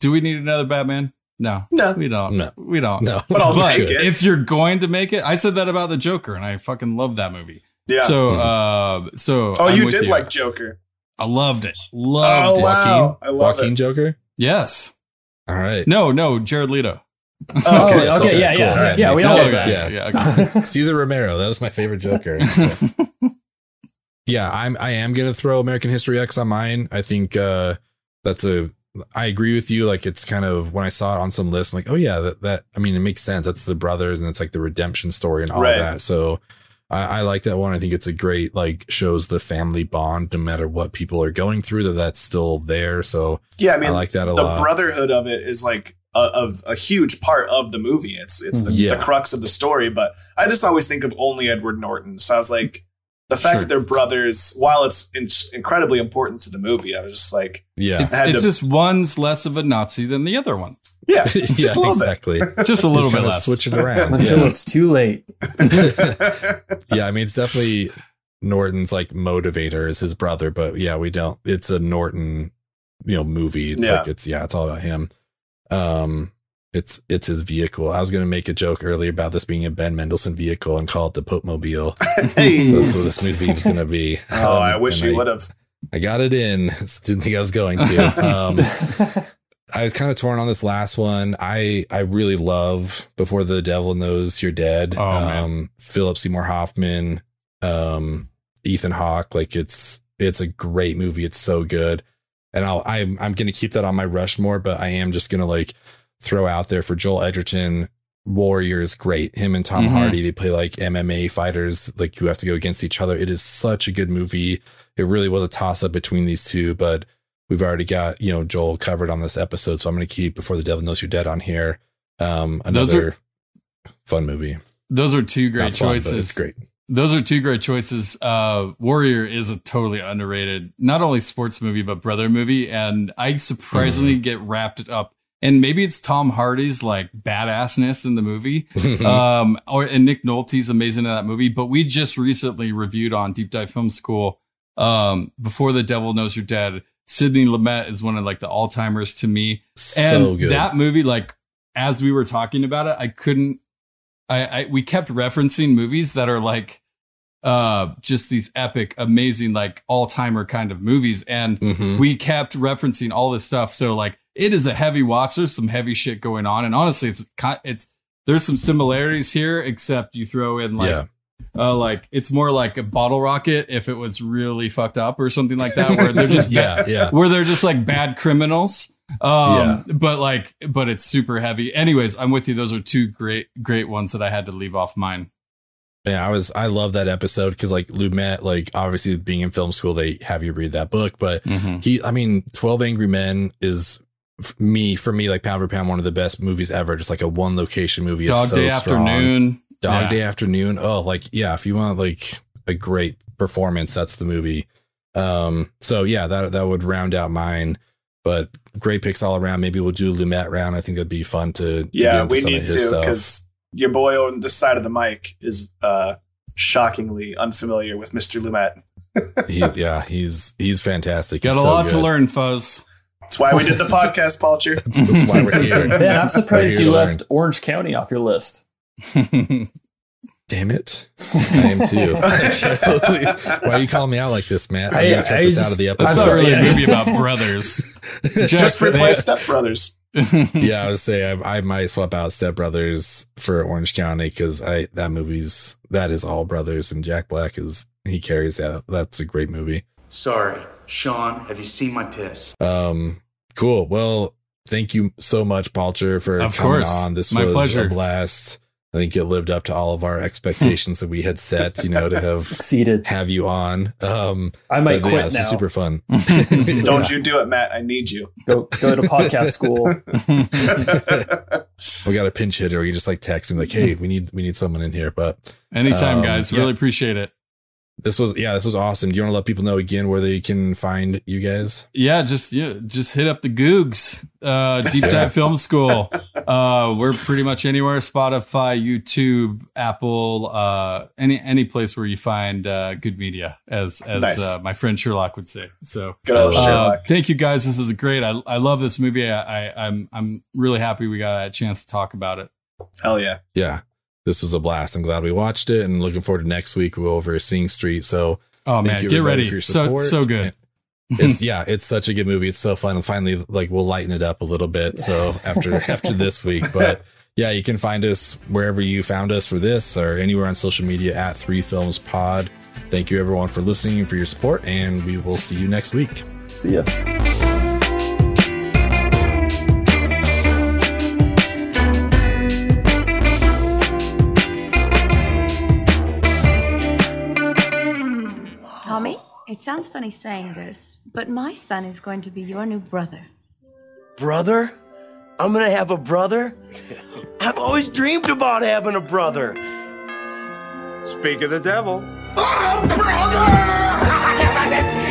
do we need another Batman? No, No. we don't. No. we don't. no, But I'll but take it. if you're going to make it, I said that about the Joker, and I fucking love that movie. Yeah. So, uh, so oh, I'm you with did like Joker. I loved it. Loved Oh, it. wow. I love Joaquin it. Joker. Yes. All right. No, no, Jared Leto. Oh, Okay, okay, okay, yeah, cool. yeah, All right. yeah. We all No, love that. yeah, yeah, okay. Cesar Romero. That was my favorite Joker. yeah, I'm I am gonna throw American History X on mine. I think uh that's a I agree with you. Like it's kind of when I saw it on some list, I'm like, oh yeah, that that I mean it makes sense. That's the brothers and it's like the redemption story and all Right. that. So I, I like that one. I think it's a great like shows the family bond no matter what people are going through that that's still there. So Yeah, I mean, I like that a the lot. The brotherhood of it is like a, a, a huge part of the movie. It's it's the, Yeah. the crux of the story. But I just always think of only Edward Norton. So I was like, the fact Sure. that they're brothers, while it's in- incredibly important to the movie, I was just like, yeah, It's, it's to- just one's less of a Nazi than the other one. Yeah, just yeah, a little exactly. Just a little Just bit kinda less. Switch it around. Until yeah. it's too late. yeah, I mean, it's definitely Norton's like motivator is his brother, but yeah, we don't. It's a Norton, you know, movie. It's Yeah. like it's yeah, it's all about him. Um, it's it's his vehicle. I was gonna make a joke earlier about this being a Ben Mendelsohn vehicle and call it the Pope Mobile. Hey. That's what this movie was gonna be. Oh, Um, I wish you would have. I got it in. Didn't think I was going to. Um, I was kind of torn on this last one. I I really love Before the Devil Knows You're Dead. Oh, man. um, Philip Seymour Hoffman, um, Ethan Hawke. Like it's it's a great movie. It's so good, and I'll I'm I'm gonna keep that on my Rushmore, but I am just gonna like throw out there for Joel Edgerton. Warrior is great. Him and Tom Mhm. Hardy, they play like MMA fighters, like you have to go against each other. It is such a good movie. It really was a toss up between these two, but we've already got you know Joel covered on this episode, so I'm going to keep Before the Devil Knows You're Dead on here. Um, another fun movie. Those are two great Not fun, choices. it's great. Those are two great choices. Uh, Warrior is a totally underrated, not only sports movie but brother movie, and I surprisingly Mm-hmm. get wrapped up. And maybe it's Tom Hardy's like badassness in the movie, um, or and Nick Nolte's amazing in that movie. But we just recently reviewed on Deep Dive Film School, um, before the Devil Knows You're Dead. Sidney Lumet is one of like the all timers to me, and So good. that movie, like as we were talking about it, I couldn't. I, I we kept referencing movies that are like uh just these epic amazing like all-timer kind of movies and Mhm. we kept referencing all this stuff so like it is a heavy watch there's some heavy shit going on and honestly it's it's there's some similarities here except you throw in like Yeah. Uh like it's more like a bottle rocket if it was really fucked up or something like that where they're just Yeah, yeah. where they're just like bad criminals um but like but it's super heavy anyways i'm with you those are two great great ones that i had to leave off mine Yeah, I was I love that episode because like Lumet, like obviously being in film school, they have you read that book, but Mhm. he, I mean, Twelve Angry Men is me for me like pound for pound one of the best movies ever. Just like a one location movie. dog it's so day strong. Afternoon Dog Yeah. Day Afternoon. Oh, like yeah, if you want like a great performance, that's the movie. Um, so yeah, that that would round out mine. But great picks all around. Maybe we'll do Lumet round. I think that'd be fun to, to get Yeah, into we some of need his to because your boy on this side of the mic is uh, shockingly unfamiliar with Mr. Lumet. He's yeah, he's he's fantastic. got He's a so lot to learn fuzz That's why we did the podcast, Paulcher. That's why we're here. Man, I'm surprised you left Orange County off your list. Damn it. I am too. Why are you calling me out like this, Matt? I'm gonna cut I this just- out of the episode. I it's episode. not really a movie about brothers Just replace Step Brothers. yeah, I would say I, I might swap out Step Brothers for Orange County because I that movie's that is all brothers and Jack Black is he carries that. That's a great movie. Sorry, Sean, have you seen my piss? Um, cool. Well, thank you so much, Palcher, for Of coming course. on. This My was pleasure. a blast. I think it lived up to all of our expectations that we had set. You know, to have Exceeded. have you on. Um, I might quit yeah, now. super fun. Don't you do it, Matt. I need you. Go go to podcast school. we got a pinch hitter. You just like text him like, "Hey, we need we need someone in here." But anytime Um, guys yeah. really appreciate it this was yeah, this was awesome. Do you want to let people know again where they can find you guys? yeah just yeah just hit up the googs uh deep dive film school uh we're pretty much anywhere spotify youtube apple uh any any place where you find uh good media as as Nice. uh, my friend sherlock would say so Good uh, Sherlock. thank you guys this is great i i love this movie i, I i'm i'm really happy we got a chance to talk about it Hell yeah. Yeah, this was a blast. I'm glad we watched it, and looking forward to next week. We'll go over Sing Street. So oh man you, get ready for your so so good it's yeah, it's such a good movie. It's so fun. And finally, like we'll lighten it up a little bit. So after after this week, but yeah, you can find us wherever you found us for this or anywhere on social media at Three Films Pod. Thank you everyone for listening and for your support, and we will see you next week. See ya. It sounds funny saying this, but my son is going to be your new brother. Brother? I'm gonna have a brother? I've always dreamed about having a brother. Speak of the devil. Oh, brother!